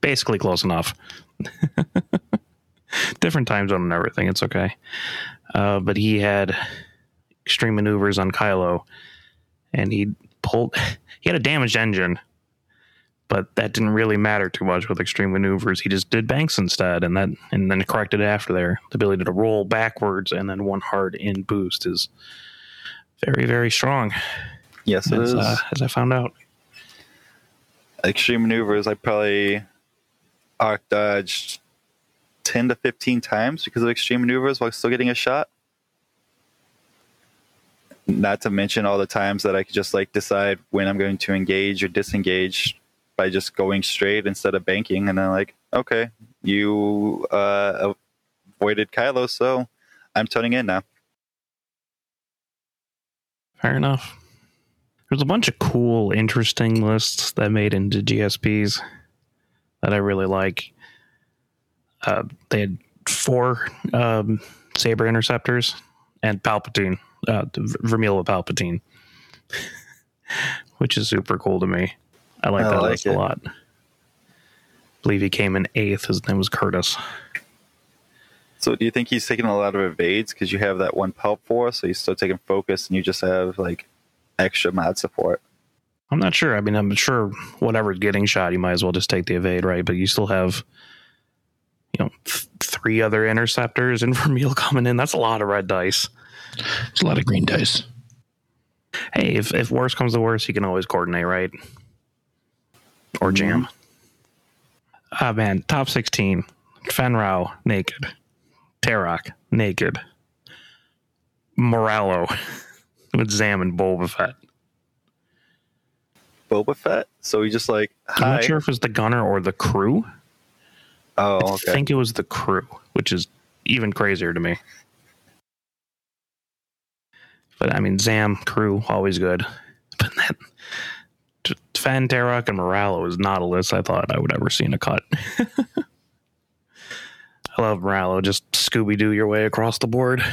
basically close enough. <laughs> Different time zone and everything. It's okay. Uh, but he had extreme maneuvers on Kylo and he pulled <laughs> he had a damaged engine but that didn't really matter too much with extreme maneuvers he just did banks instead and that and then corrected it after there the ability to roll backwards and then one hard in boost is very very strong Yes, it as, is. uh, as i found out extreme maneuvers, I probably arc dodged 10 to 15 times because of extreme maneuvers while still getting a shot. Not to mention all the times that I could just like decide when I'm going to engage or disengage by just going straight instead of banking. And then, like, okay, you uh, avoided Kylo, so I'm tuning in now. fair enough there's a bunch of cool interesting lists that made into gsps that i really like uh, they had four um, saber interceptors and palpatine uh, vermila palpatine which is super cool to me i like I that like a lot I believe he came in eighth his name was curtis So, do you think he's taking a lot of evades because you have that one pulp for, so he's still taking focus and you just have like extra mod support? I'm not sure. I mean, I'm sure whatever's getting shot, you might as well just take the evade, right? But you still have, you know, th- three other interceptors and <laughs> Vermeil coming in. That's a lot of red dice. It's a lot of green dice. Hey, if, if worse comes to worse, you can always coordinate, right? Or jam. Ah, man, top 16. Fenn Rau, naked. Tarok, naked. Moralo <laughs> with Zam and Boba Fett. Boba Fett. So he just like, I'm not sure if it's the gunner or the crew. Oh, I think it was the crew, which is even crazier to me. But I mean, Zam crew always good. <laughs> But that Fan and Moralo is not a list I thought I would ever see in a cut. <laughs> I love Moralo. Just Scooby Doo your way across the board.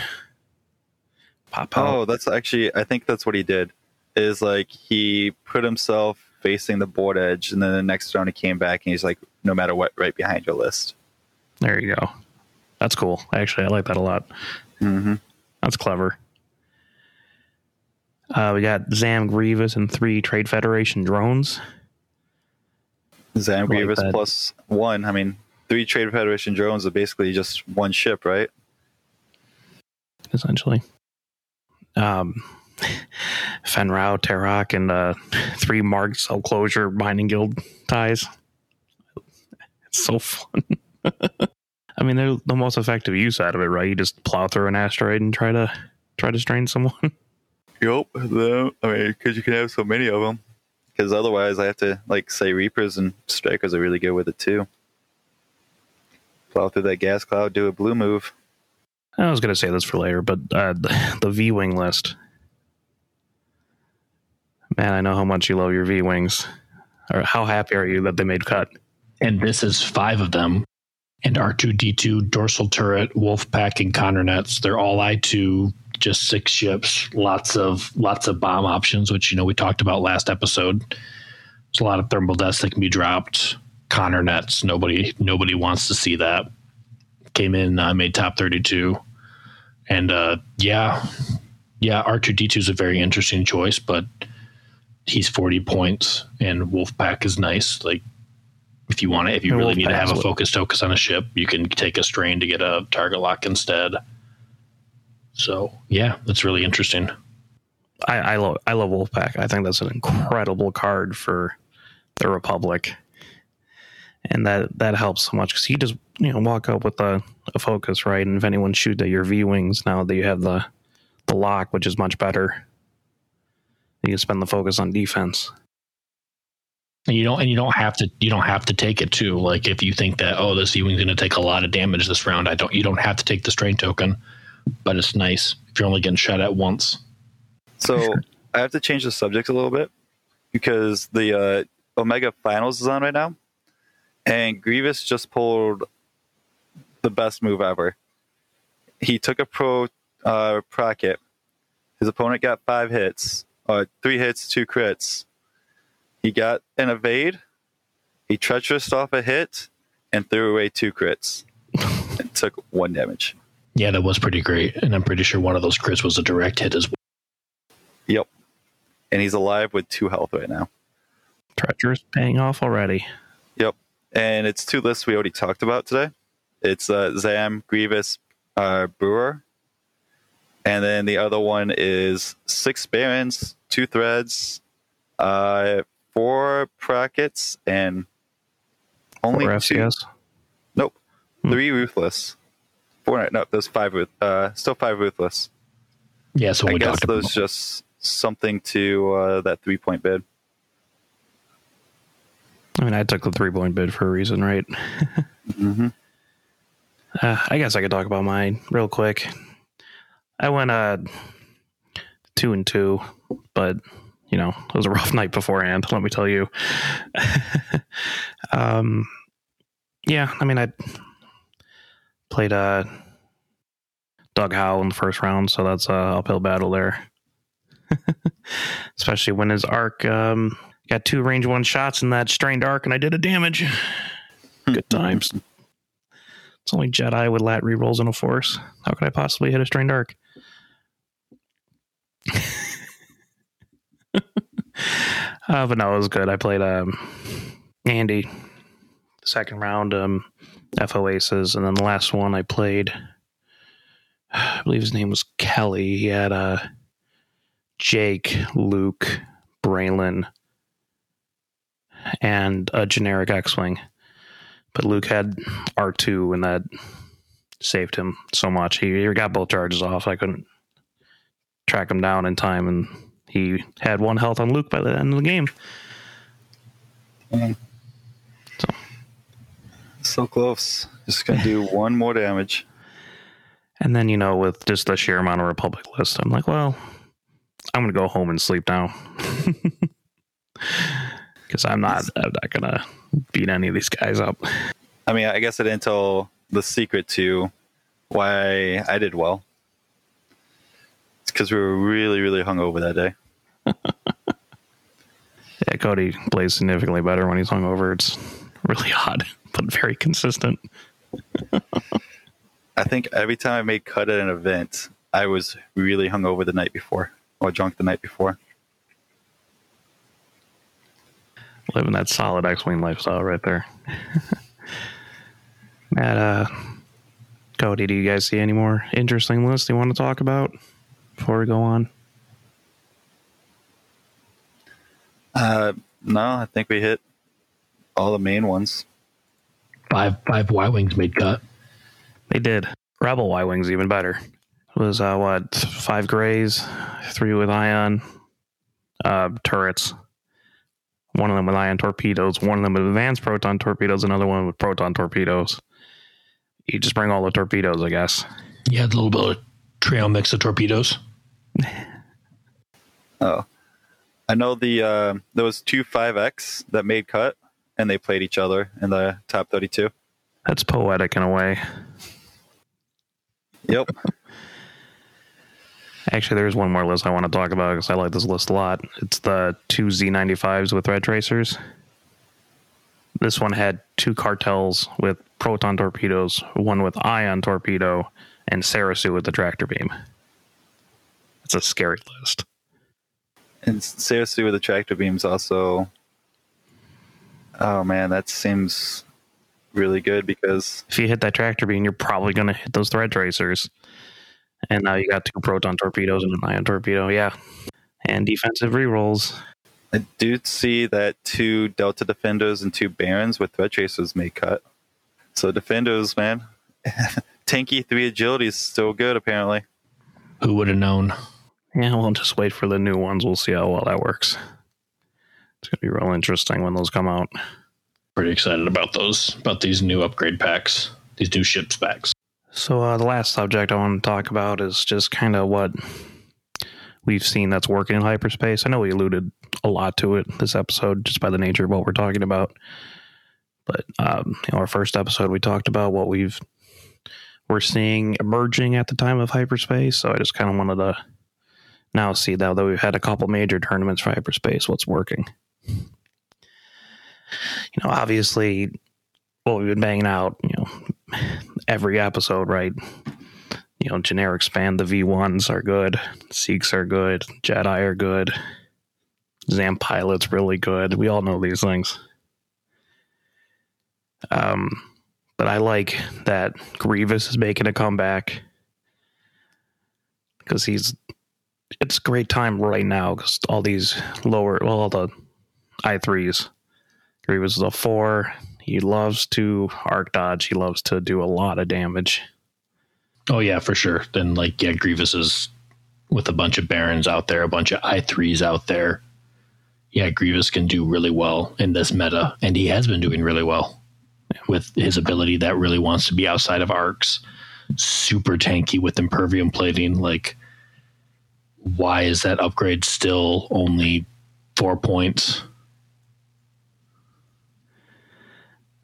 Pop out. Oh, that's actually, I think that's what he did. Is like he put himself facing the board edge, and then the next round he came back and he's like, no matter what, right behind your list. There you go. That's cool. Actually, I like that a lot. Mm-hmm. That's clever. Uh, we got Zam Grievous and three Trade Federation drones. Zam like Grievous plus one. I mean, three Trade Federation drones are basically just one ship, right? essentially. Um, <laughs> Fenn Rau, Tarok, and uh, three Mark Cell Closure Mining Guild ties. It's so fun. <laughs> I mean, they're the most effective use out of it, right? You just plow through an asteroid and try to try to strain someone. <laughs> Yep. The, I mean, because you can have so many of them. Because otherwise, I have to like say Reapers and Strikers are really good with it too. Plow through that gas cloud, do a blue move. I was gonna say this for later, but uh, the, <laughs> the V wing list. Man, I know how much you love your V wings. Or how happy are you that they made cut? And this is five of them. And R2D2, dorsal turret, wolf pack, and Conner nets. They're all I2 just six ships, lots of lots of bomb options, which you know we talked about last episode. There's a lot of thermal deaths that can be dropped. Conner nets. Nobody nobody wants to see that. Came in, uh, made top thirty two, and uh, yeah, yeah. Archer D two is a very interesting choice, but he's forty points, and Wolfpack is nice. Like if you want to, if you And really need to have a focus focus on a ship, you can take a strain to get a target lock instead. So yeah, that's really interesting. I, I love I love Wolfpack. I think that's an incredible card for the Republic, and that that helps so much because you just you know walk up with a, a focus right, and if anyone shoots at your V wings now that you have the the lock, which is much better, you can spend the focus on defense. And you don't and you don't have to you don't have to take it too. Like if you think that oh this Ewing's going to take a lot of damage this round, I don't you don't have to take the strain token, but it's nice if you're only getting shot at once. So I have to change the subject a little bit because the uh, Omega Finals is on right now, and Grievous just pulled the best move ever. He took a pro uh, procket. His opponent got five hits, uh, three hits, two crits. He got an evade. He treacherous off a hit and threw away two crits <laughs> and took one damage. Yeah, that was pretty great, and I'm pretty sure one of those crits was a direct hit as well. Yep. And he's alive with two health right now. Treacherous paying off already. Yep. And it's two lists we already talked about today. It's uh, Zam, Grievous, uh, Berwer. And then the other one is six Barons, two Threads, uh, four Prackets, and only Four two. FCS. Nope. Hmm. Three Ruthless. Four. No, there's five. with Uh, still five Ruthless. Yeah, so I we guess there's just something to uh, that three point bid. I mean, I took the three point bid for a reason, right? <laughs> Mm-hmm. Uh, I guess I could talk about mine real quick. I went uh two and two, but you know it was a rough <laughs> night beforehand. Let me tell you. <laughs> um, yeah, I mean I played uh Doug Howe in the first round, so that's a uphill battle there. <laughs> Especially when his arc um, got two range one shots in that strained arc, and I did a damage. Good times. It's only Jedi with lat rerolls and a force. How could I possibly hit a strained arc? <laughs> uh, but no, it was good. I played um, Andy, second round, um, FO Aces, and then the last one I played, I believe his name was Kelly. He had uh, Jake, Luke, Braylen, and a generic X Wing. But Luke had R2, and that saved him so much. He, he got both charges off. I couldn't track him down in time, and he had one health on Luke by the end of the game. So close. Just gonna do <laughs> one more damage. And then, you know, with just the sheer amount of Republic list, I'm like, well, I'm going to go home and sleep now. <laughs> Because I'm not, I'm not going to beat any of these guys up. I mean, I guess I didn't tell the secret to why I did well. It's because we were really, really hungover that day. <laughs> Yeah, Cody plays significantly better when he's hungover. It's really odd, <laughs> but very consistent. I think every time I made cut at an event, I was really hungover the night before or drunk the night before. Living that solid X Wing lifestyle right there. <laughs> Matt, uh, Cody, do you guys see any more interesting lists you want to talk about before we go on? Uh, no, I think we hit all the main ones. Five five Y wings made cut. They did. Rebel Y Wings even better. It was uh, what five grays, three with ion uh, turrets. One of them with ion torpedoes, one of them with advanced proton torpedoes, another one with proton torpedoes. You just bring all the torpedoes, I guess. You had a little bit of trail mix of torpedoes. <laughs> Oh, I know the uh, there was two five X that made cut, and they played each other in the top thirty-two. That's poetic in a way. Yep. Actually, there's one more list I want to talk about because I like this list a lot. It's the two Z95s with red tracers. This one had two cartels with proton torpedoes, one with ion torpedo, and Serissu with the tractor beam. It's a scary list. And seriously, with the tractor beams, also. Oh man, that seems really good because If you hit that tractor beam, you're probably going to hit those thread tracers. And now you got two proton torpedoes and an ion torpedo. Yeah. And defensive rerolls. I do see that two Delta Defenders and two Barons with Thread Chasers may cut. So Defenders, man, <laughs> tanky three agility is still good apparently. Who would have known? Yeah, we'll just wait for the new ones. We'll see how well that works. It's going to be real interesting when those come out. Pretty excited about those, about these new upgrade packs, these new ship packs. So, uh, the last subject I want to talk about is just kind of what we've seen that's working in hyperspace. I know we alluded a lot to it this episode just by the nature of what we're talking about. But um, you know, our first episode, we talked about what we've we're seeing emerging at the time of hyperspace. So I just kind of wanted to now see that we've had a couple major tournaments for hyperspace, what's working. You know, obviously, what we've been banging out, you know, every episode, right? You know, generic span, the V1s are good, Seeks are good, Jedi are good, Zam Pilot's really good. We all know these things. Um, but I like that Grievous is making a comeback because he's. It's a great time right now because all these lower, well, all the i threes. Grievous is a four. He loves to arc dodge. He loves to do a lot of damage. Oh yeah, for sure. Then like yeah, Grievous is with a bunch of barons out there, a bunch of i threes out there. Yeah, Grievous can do really well in this meta, and he has been doing really well with his ability that really wants to be outside of arcs. Super tanky with impervium plating. Like, why is that upgrade still only four points?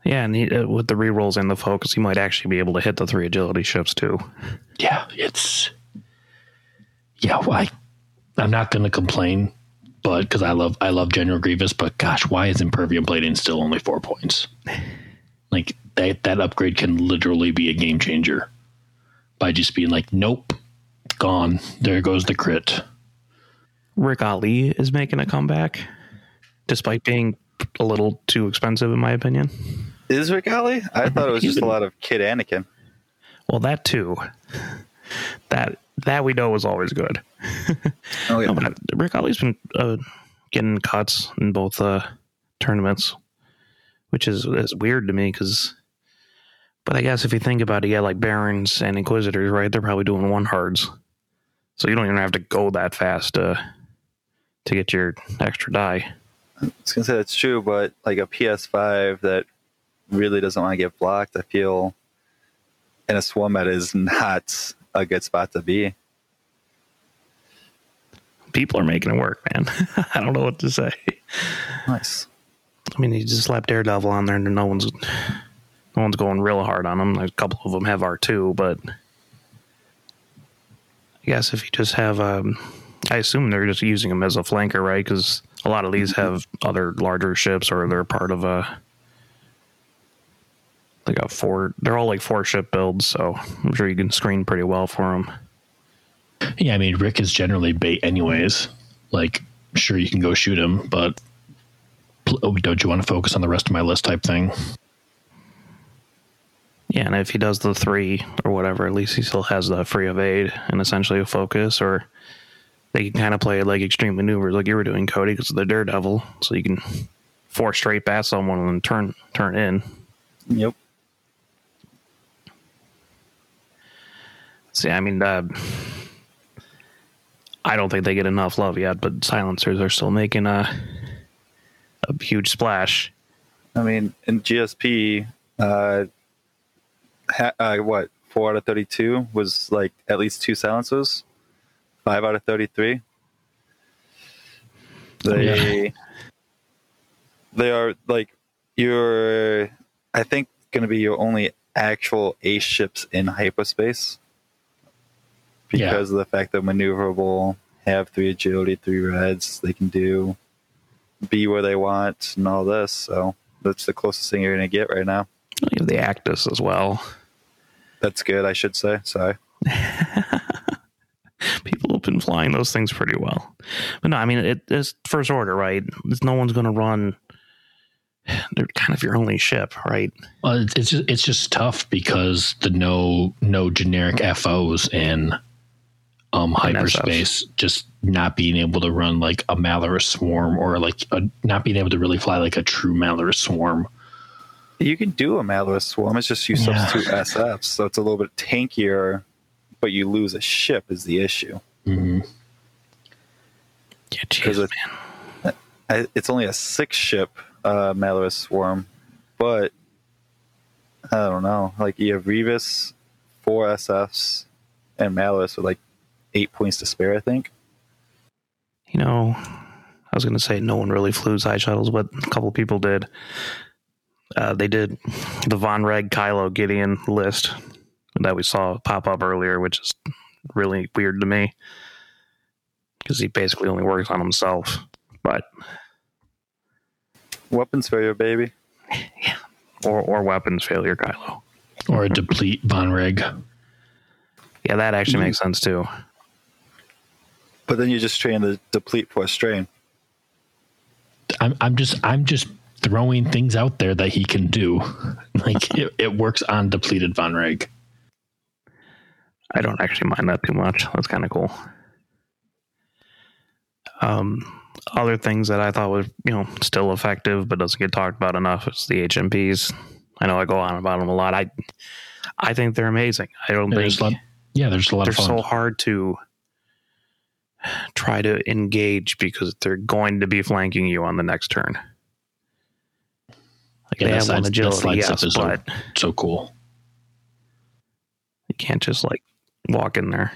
Yeah, and he, uh, with the rerolls and the focus, he might actually be able to hit the three agility ships too. yeah, it's yeah. well, I I'm not going to complain, but because I love I love General Grievous, but gosh, why is Impervium plating still only four points? <laughs> Like that that upgrade can literally be a game changer by just being like, nope, gone. There goes the crit. Ric Olié is making a comeback, despite being a little too expensive, in my opinion. Is Ric Olié? I thought it was just a lot of Kid Anakin. Well, that too. That that we know is always good. <laughs> Oh yeah, No, but Ric Olié's been uh, getting cuts in both uh, tournaments, which is is weird to me because. But I guess if you think about it, yeah, like Barons and Inquisitors, right? They're probably doing one hards, so you don't even have to go that fast to to get your extra die. I was gonna say that's true, but like a PS5 that really doesn't want to get blocked, I feel in a swarm that is not a good spot to be. People are making it work, man. <laughs> I don't know what to say. Nice. I mean, you just slap Daredevil on there, and no one's no one's going real hard on him. A couple of them have R two, but I guess if you just have, um, I assume they're just using him as a flanker, right? Because a lot of these have other larger ships, or they're part of a like a four. They're all like four ship builds, so I'm sure you can screen pretty well for them. Yeah, I mean Rick is generally bait anyways. Like, sure you can go shoot him, but oh, don't you want to focus on the rest of my list type thing? Yeah, and if he does the three or whatever, at least he still has the free evade and essentially a focus, or they can kind of play like extreme maneuvers like you were doing, Cody, because of the Daredevil, so you can four straight bat someone and then turn turn in. Yep. See, I mean, uh, I don't think they get enough love yet, but silencers are still making a a huge splash. I mean, in GSP, uh, ha- uh, what four out of thirty-two was like at least two silencers. Five out of thirty-three. They they are like your. I think going to be your only actual ace ships in hyperspace. Yeah. because of the fact they're maneuverable, have three agility, three reds. They can do be where they want and all this. So that's the closest thing you're going to get right now. You have the Actus as well. That's good, I should say. Sorry. <laughs> People have been flying those things pretty well. But no, I mean, it, it's first order, right? There's no one's going to run. <sighs> They're kind of your only ship, right? Well, it's it's just, it's just tough because the no no generic FOs in um hyperspace just not being able to run like a Malorus swarm or like a, not being able to really fly like a true Malorus swarm. You can do a Malorus Swarm. It's just you Yeah. substitute SFs. So it's a little bit tankier, but you lose a ship is the issue. hmm Yeah, Because it- I- it's only a six ship uh, Malorus Swarm, but I don't know. Like you have Revis, four SFs, and Malorus with like eight points to spare, I think. you know, I was going to say no one really flew side shuttles, but a couple people did. Uh, they did the Vonreg Kylo Gideon list that we saw pop up earlier, which is really weird to me because he basically only works on himself. But Weapons failure, baby. Yeah, or or weapons failure Kylo. Or a deplete Vonreg. Yeah, that actually makes sense too. But then you just train the deplete for a strain. I'm I'm just I'm just throwing things out there that he can do. <laughs> Like <laughs> it, it works on depleted Vonreg. I don't actually mind that too much. That's kind of cool. Um, other things that I thought was, you know, still effective but doesn't get talked about enough is the HMPs. I know I go on about them a lot. I, I think they're amazing. I don't There's a think lot, yeah, there's a lot they're of fun. so hard to try to engage because they're going to be flanking you on the next turn. Like Yeah, they that have one agility, side yes, step is so- so cool. you can't just like walk in there.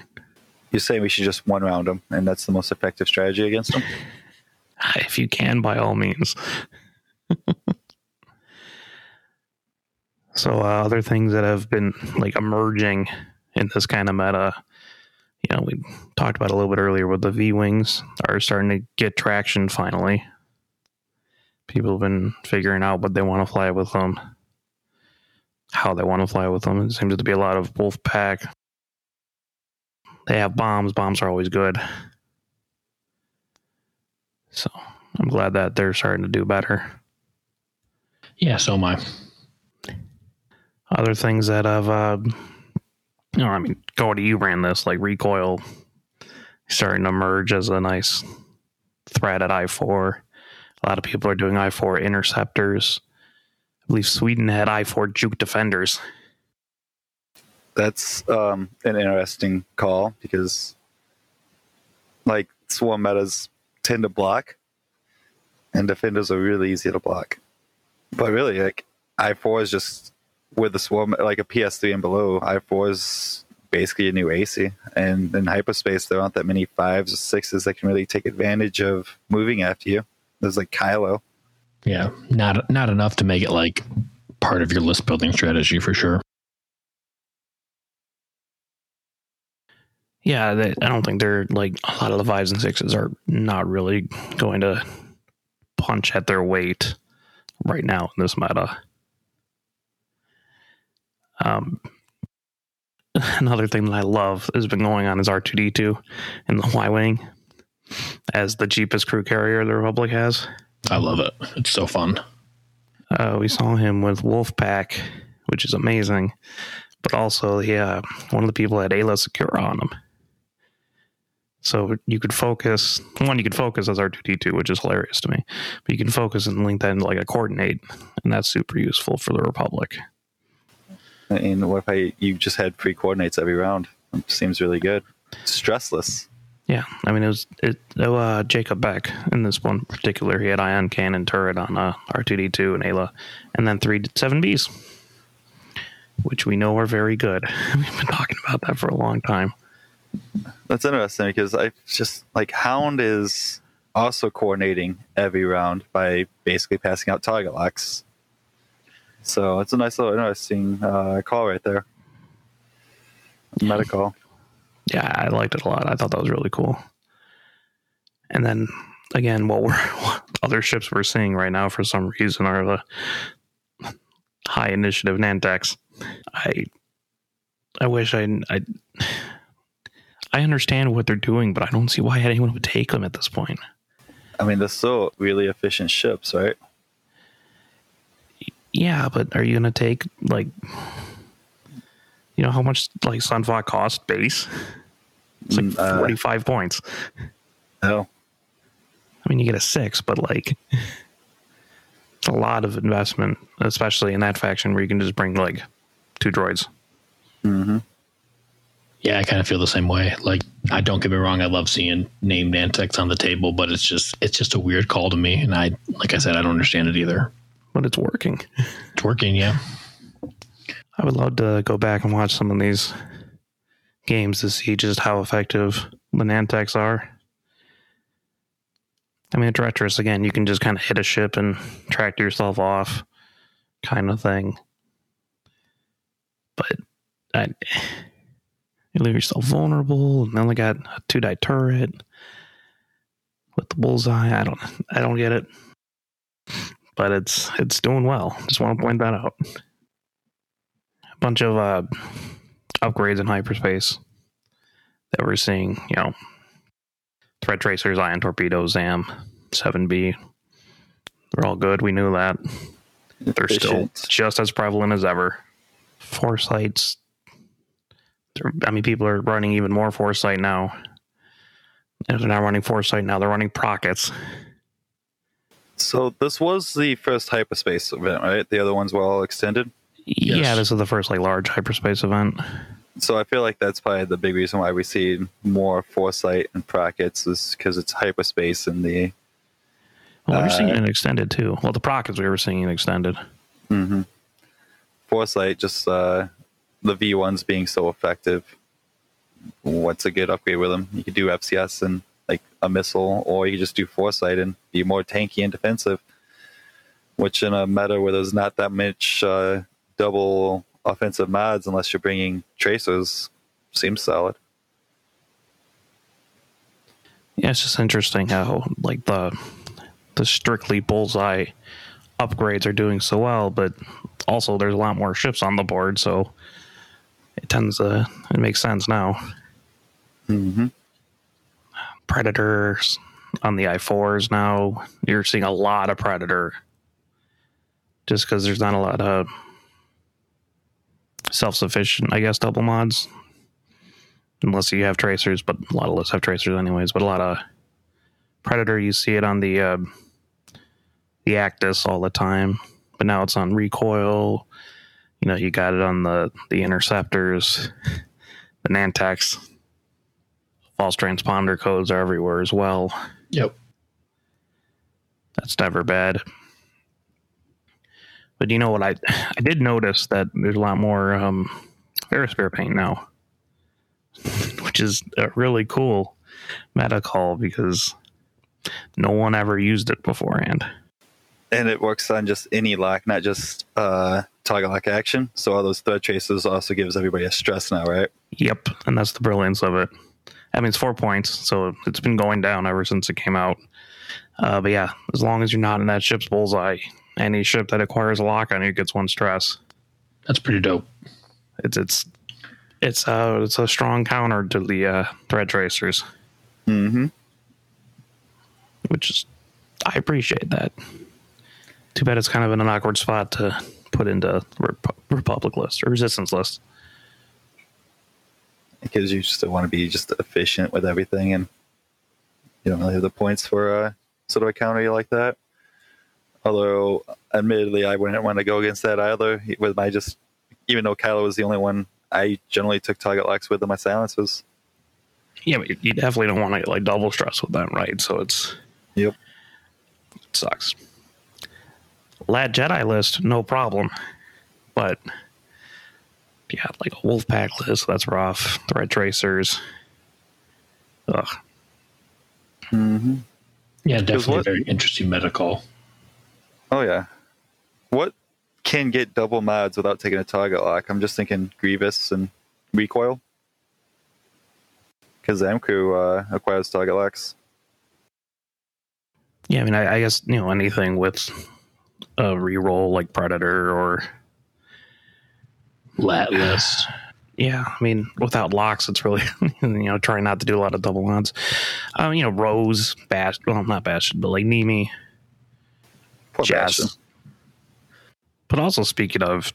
You're saying we should just one round them, and that's the most effective strategy against them? <laughs> if you can by all means <laughs> so uh, other things that have been like emerging in this kind of meta you know we talked about a little bit earlier with the v wings are starting to get traction finally people have been figuring out what they want to fly with them how they want to fly with them it seems to be a lot of wolf pack they have bombs bombs are always good so I'm glad that they're starting to do better. Yeah, so am I. Other things that I've uh, you know, I mean, Cody, you ran this like recoil starting to emerge as a nice threat at I four. A lot of people are doing I four interceptors. I believe Sweden had I four juke defenders. That's um, an interesting call because, like, swarm metas tend to block, and defenders are really easy to block. But really, like, I four is just with the swarm, like a PS3 and below. I four is basically a new AC, and in hyperspace, there aren't that many fives or sixes that can really take advantage of moving after you. There's like Kylo. Yeah, not not enough to make it like part of your list building strategy for sure. Yeah, they, I don't think they're like a lot of the fives and sixes are not really going to punch at their weight right now in this meta. Um, <laughs> another thing that I love has been going on is R two D two in the Y wing as the cheapest crew carrier the Republic has. I love it. It's so fun. Uh, we saw him with Wolfpack, which is amazing, but also yeah, one of the people had Ayla Secura on him. So you could focus one, you could focus as R two D two, which is hilarious to me. But you can focus and link that into like a coordinate, and that's super useful for the Republic. And what if I you just had free coordinates every round? It seems really good. Stressless. Yeah, I mean it was it. oh, Uh, Jacob Beck in this one particular, he had ion cannon turret on uh, R two D two and Ayla, and then three seven Bs, which we know are very good. <laughs> We've been talking about that for a long time. That's interesting because I just like Hound is also coordinating every round by basically passing out target locks. So it's a nice little interesting uh, call right there. Medical. yeah, I liked it a lot. I thought that was really cool. And then again, what we're <laughs> what other ships we're seeing right now for some reason are the high initiative Nantex. I I wish I I <sighs> I understand what they're doing, but I don't see why anyone would take them at this point. I mean, they're still really efficient ships, right? Yeah, but are you going to take like you know how much like Sun Fac cost base? It's like Mm, uh, 45 points. Oh. I mean, you get a 6, but like it's a lot of investment, especially in that faction where you can just bring like two droids. Mm-hmm. Yeah, I kind of feel the same way. Like, I don't get me wrong, I love seeing named Nantex on the table, but it's just it's just a weird call to me, and I like I said, I don't understand it either. But it's working. It's working, yeah. I would love to go back and watch some of these games to see just how effective the Nantex are. I mean, treacherous again. You can just kind of hit a ship and track yourself off, kind of thing. But I, you leave yourself vulnerable, and they only got a two die turret with the bullseye. I don't, I don't get it. But it's it's doing well. Just want to point that out A bunch of uh, upgrades in hyperspace that we're seeing. You know, threat tracers, ion torpedoes, ZAM, 7B. They're all good. We knew that. They're still just as prevalent as ever. Foresights. I mean, people are running even more foresight now. And they're not running foresight now. They're running prockets. So this was the first hyperspace event, right? The other ones were all extended. Yeah, Yes. this is the first like large hyperspace event. So I feel like that's probably the big reason why we see more foresight and prockets is because it's hyperspace and the Well, we're seeing Uh, it extended too. Well, the prockets we were seeing it extended. hmm foresight. Just uh, the V ones being so effective. What's a good upgrade with them? You could do FCS and like a missile, or you just do foresight and be more tanky and defensive. Which in a meta where there's not that much uh, double offensive mods, unless you're bringing tracers, seems solid. Yeah, it's just interesting how like the the strictly bullseye upgrades are doing so well, but also there's a lot more ships on the board, so it tends to it makes sense now. Mm-hmm. Predators on the i4s now. You're seeing a lot of Predator just because there's not a lot of self sufficient, I guess, double mods. Unless you have tracers, but a lot of lists have tracers anyways. But a lot of Predator, you see it on the uh, the Actus all the time, but now it's on recoil. You know, you got it on the the interceptors, the Nantex. False transponder codes are everywhere as well. Yep. That's never bad. But you know what? I I did notice that there's a lot more um, Ferrosphere paint now, <laughs> which is a really cool meta call because no one ever used it beforehand. And it works on just any lock, not just uh, target lock action. So all those thread traces also gives everybody a stress now, right? Yep, and that's the brilliance of it. I mean, it's four points, so it's been going down ever since it came out. Uh, but yeah, as long as you're not in that ship's bullseye, any ship that acquires a lock on you gets one stress. That's pretty dope. It's it's it's uh it's a strong counter to the uh, threat tracers, Mm-hmm. which is I appreciate that. Too bad it's kind of in an awkward spot to put into Rep- Republic list or Resistance list. Because you still want to be just efficient with everything, and you don't really have the points for uh, sort of a counter like that. Although, admittedly, I wouldn't want to go against that either. With my just, even though Kylo was the only one, I generally took target locks with in my silencers. Yeah, but you- definitely don't want to get like double stress with that, right? So it's Yep. it sucks. Lad Jedi list, no problem, but yeah, like a Wolfpack list, that's rough. Threat tracers, ugh. Mm-hmm. Yeah, definitely what- very interesting medical. Oh yeah. What can get double mods without taking a target lock? I'm just thinking Grievous and recoil. because the M crew uh, acquires Target Locks. Yeah, I mean, I, I guess you know anything with a reroll like Predator or Lat <sighs> list. yeah, I mean, without locks, it's really <laughs> you know trying not to do a lot of double odds. Um, you know, Rose, Bash, well, not Bash, but like Nimi, Poor Bastian. Jess. But also speaking of,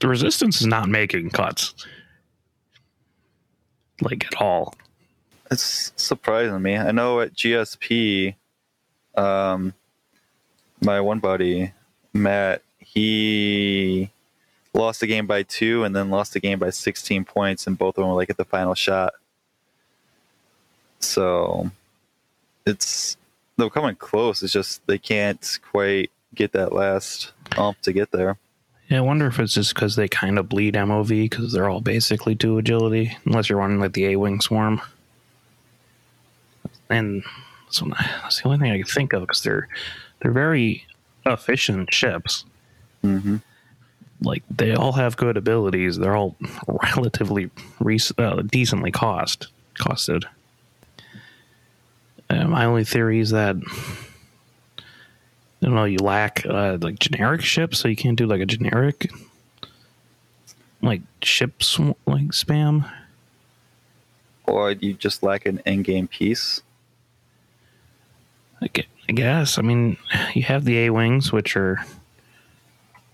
the Resistance is not making cuts, like at all. It's surprising me. I know at GSP, um, my one buddy Matt, he lost the game by two and then lost the game by 16 points, and both of them were like at the final shot. So it's they're coming close. It's just they can't quite get that last ump to get there. Yeah, I wonder if it's just because they kind of bleed MOV because they're all basically two agility, unless you're running like the A Wing Swarm. And so that's the only thing I can think of because they're they're very efficient ships. Mm-hmm. Like they all have good abilities. They're all <laughs> relatively re- uh, decently cost costed. Uh, my only theory is that I don't know. You lack uh, like generic ships, so you can't do like a generic like ship sw- like spam. Or you just lack an in-game piece. I guess. I mean, <sighs> you have the A wings, which are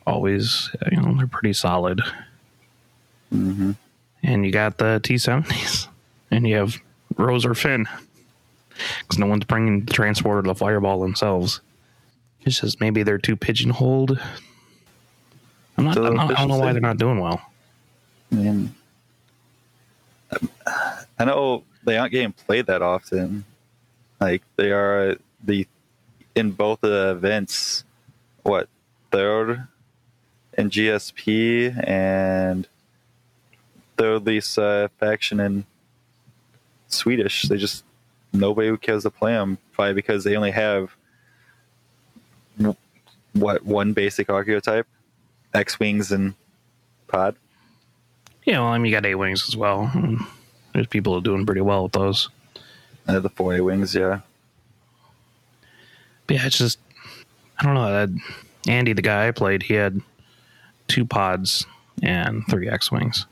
always you know they're pretty solid, Mm-hmm. and you got the T seventies, and you have Rose or Finn, because no one's bringing the transporter to the Fireball themselves. It's just maybe they're too pigeonholed. I'm not. I'm not I don't know why they're not doing well. I mean, I know they aren't getting played that often. Like they are the in both the events. What third in GSP and third least uh, faction in Swedish. They just nobody cares to play them. Probably because they only have what one basic archetype, X wings and pod. Yeah, well, I mean, you got A wings as well. There's people are doing pretty well with those. Uh, the four A wings, yeah. But yeah, it's just I don't know. Andy, the guy I played, he had two pods and three X wings,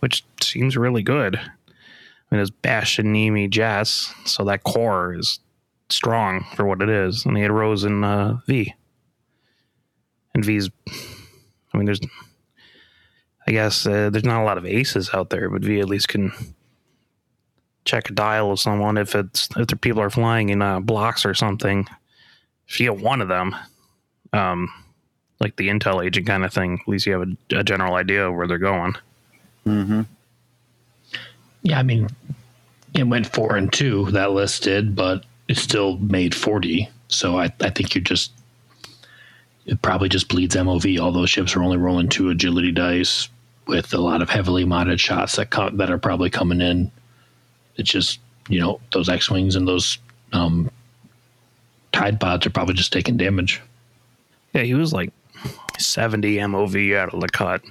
which seems really good. I mean, it's Bastian, Nimi, Jess, so that core is strong for what it is. And he had Rose and uh, V, and V's. I mean, there's. I guess uh, there's not a lot of aces out there, but V at least can check a dial of someone if it's if the people are flying in uh, blocks or something. If you get one of them, um, like the intel agent kind of thing, at least you have a, a general idea of where they're going. Mm-hmm. Yeah, I mean, it went four and two. That list did, but it still made forty. So I, I think you just it probably just bleeds MOV. All those ships are only rolling two agility dice with a lot of heavily modded shots that co- that are probably coming in. It's just you know those X wings and those um, Tide pods are probably just taking damage. Yeah, he was like 70 MOV out of the cut.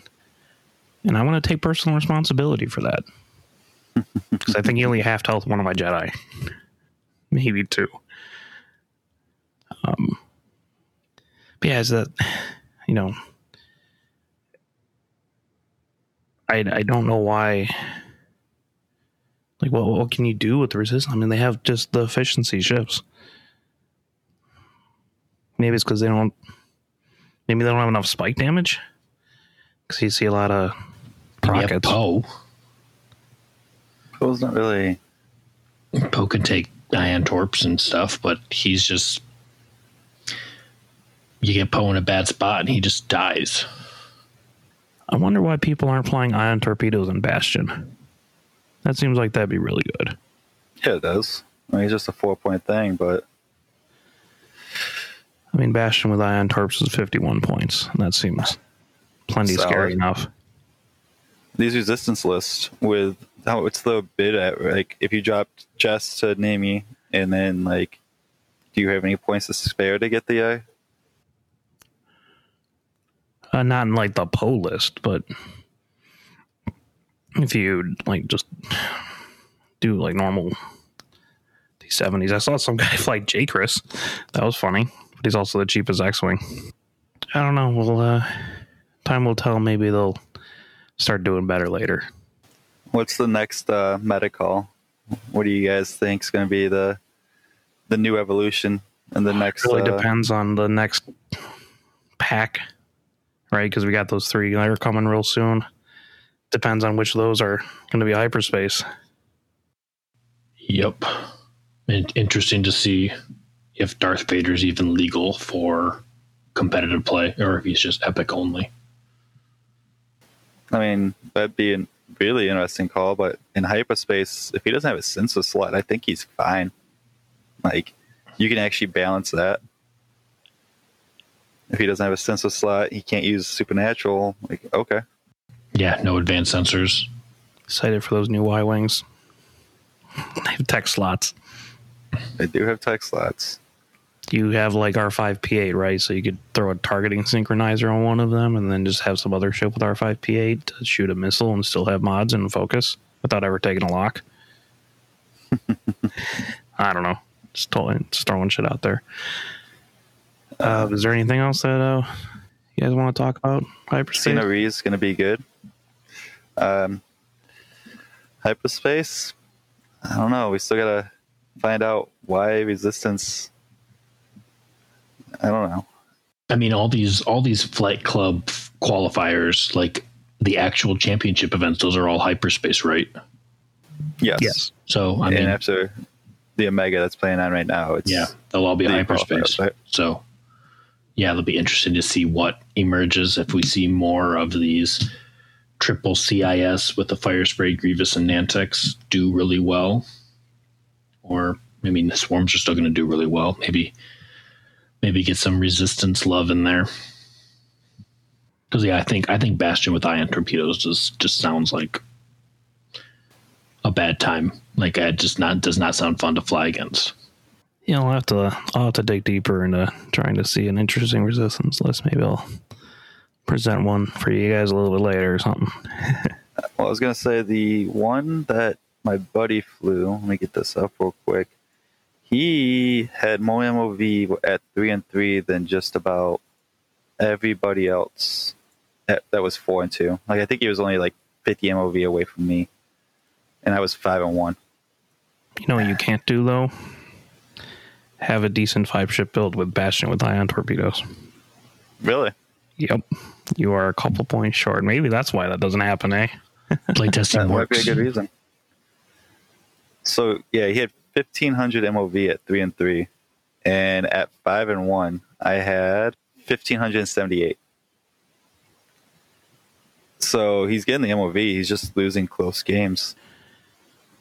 And I want to take personal responsibility for that. <laughs> Because I think he only half health one of my Jedi. Maybe two. Um, but yeah, is that, you know, I, I don't know why. Like, what, what can you do with the resistance? I mean, they have just the efficiency ships. Maybe it's because they don't Maybe they don't have enough spike damage. Because you see a lot of And you have rockets. Poe. Poe's not really. Poe can take ion torps and stuff, but he's just you get Poe in a bad spot and he just dies. I wonder why people aren't flying ion torpedoes in Bastian. That seems like that'd be really good. Yeah, it does. I mean, it's just a four point thing, but I mean, Bastian with ion torps is 51 points. And that seems plenty Solid. scary enough. these resistance lists with how it's the bid at? Like, if you dropped Jess to Nimi, and then like, do you have any points to spare to get the uh, Uh, not in like the Poe list, but if you like just do like normal T70s. I saw some guy <laughs> fly Jaycris. That was funny, but he's also the cheapest X-wing. I don't know. Well, uh, time will tell. Maybe they'll start doing better later. What's the next uh, meta call? What do you guys think is going to be the the new evolution and the next? It really uh, depends on the next pack, right? Because we got those three that are coming real soon. Depends on which of those are going to be hyperspace. Yep. And interesting to see if Darth Vader's even legal for competitive play or if he's just epic only. I mean, that'd be a really interesting call, but in hyperspace, if he doesn't have a sensor slot, I think he's fine. Like, you can actually balance that. If he doesn't have a sensor slot, he can't use supernatural. Like, okay. Yeah, no advanced sensors. Excited for those new Y wings. <laughs> They have tech slots. They do have tech slots. You have like R5P8, right? So you could throw a targeting synchronizer on one of them and then just have some other ship with R5P8 to shoot a missile and still have mods and focus without ever taking a lock. <laughs> I don't know. Just totally, just throwing shit out there. Uh, is there anything else that uh, you guys want to talk about? Hyperspace? Cena is going to be good. Um, hyperspace, I don't know. We still got to find out why resistance. I don't know. I mean, all these all these flight club qualifiers, like the actual championship events, those are all hyperspace, right? Yes. Yes. So I mean, and after the Omega that's playing on right now, it's yeah, they'll all be the hyperspace. right? So yeah, it'll be interesting to see what emerges if we see more of these triple CIS with the fire spray Grievous and Nantex do really well, or I mean the swarms are still going to do really well. Maybe maybe get some resistance love in there. Because yeah, I think I think Bastian with ion torpedoes just just sounds like a bad time. Like it just not does not sound fun to fly against. Yeah, I'll have to I'll have to dig deeper into trying to see an interesting resistance list. Maybe I'll present one for you guys a little bit later or something. <laughs> Well, I was gonna say the one that my buddy flew. Let me get this up real quick. He had more MOV at three and three than just about everybody else that, that was four and two. Like I think he was only like fifty MOV away from me, and I was five and one. You know what you can't do though? Have a decent five ship build with Bastian with ion torpedoes. Really? Yep. You are a couple points short. Maybe that's why that doesn't happen, eh? Playtesting <laughs> That might be a works. good reason. So yeah, he had fifteen hundred MOV at three and three, and at five and one, I had fifteen hundred and seventy-eight. So he's getting the MOV. He's just losing close games.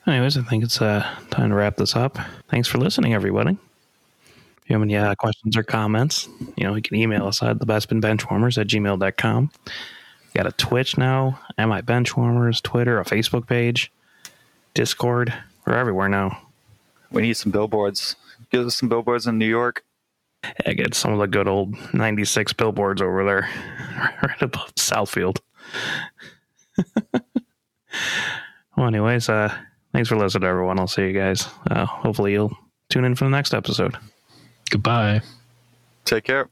Anyways, I think it's uh, time to wrap this up. Thanks for listening, everybody. If you have any uh, questions or comments, you know, you can email us at thebestbinbenchwarmers at gmail.com. We got a Twitch now, MI Benchwarmers, Twitter, a Facebook page, Discord. We're everywhere now. We need some billboards. Give us some billboards in New York. I get some of the good old 96 billboards over there, <laughs> right above Southfield. <laughs> well, anyways, uh, thanks for listening, everyone. I'll see you guys. Uh, hopefully, you'll tune in for the next episode. Goodbye. Take care.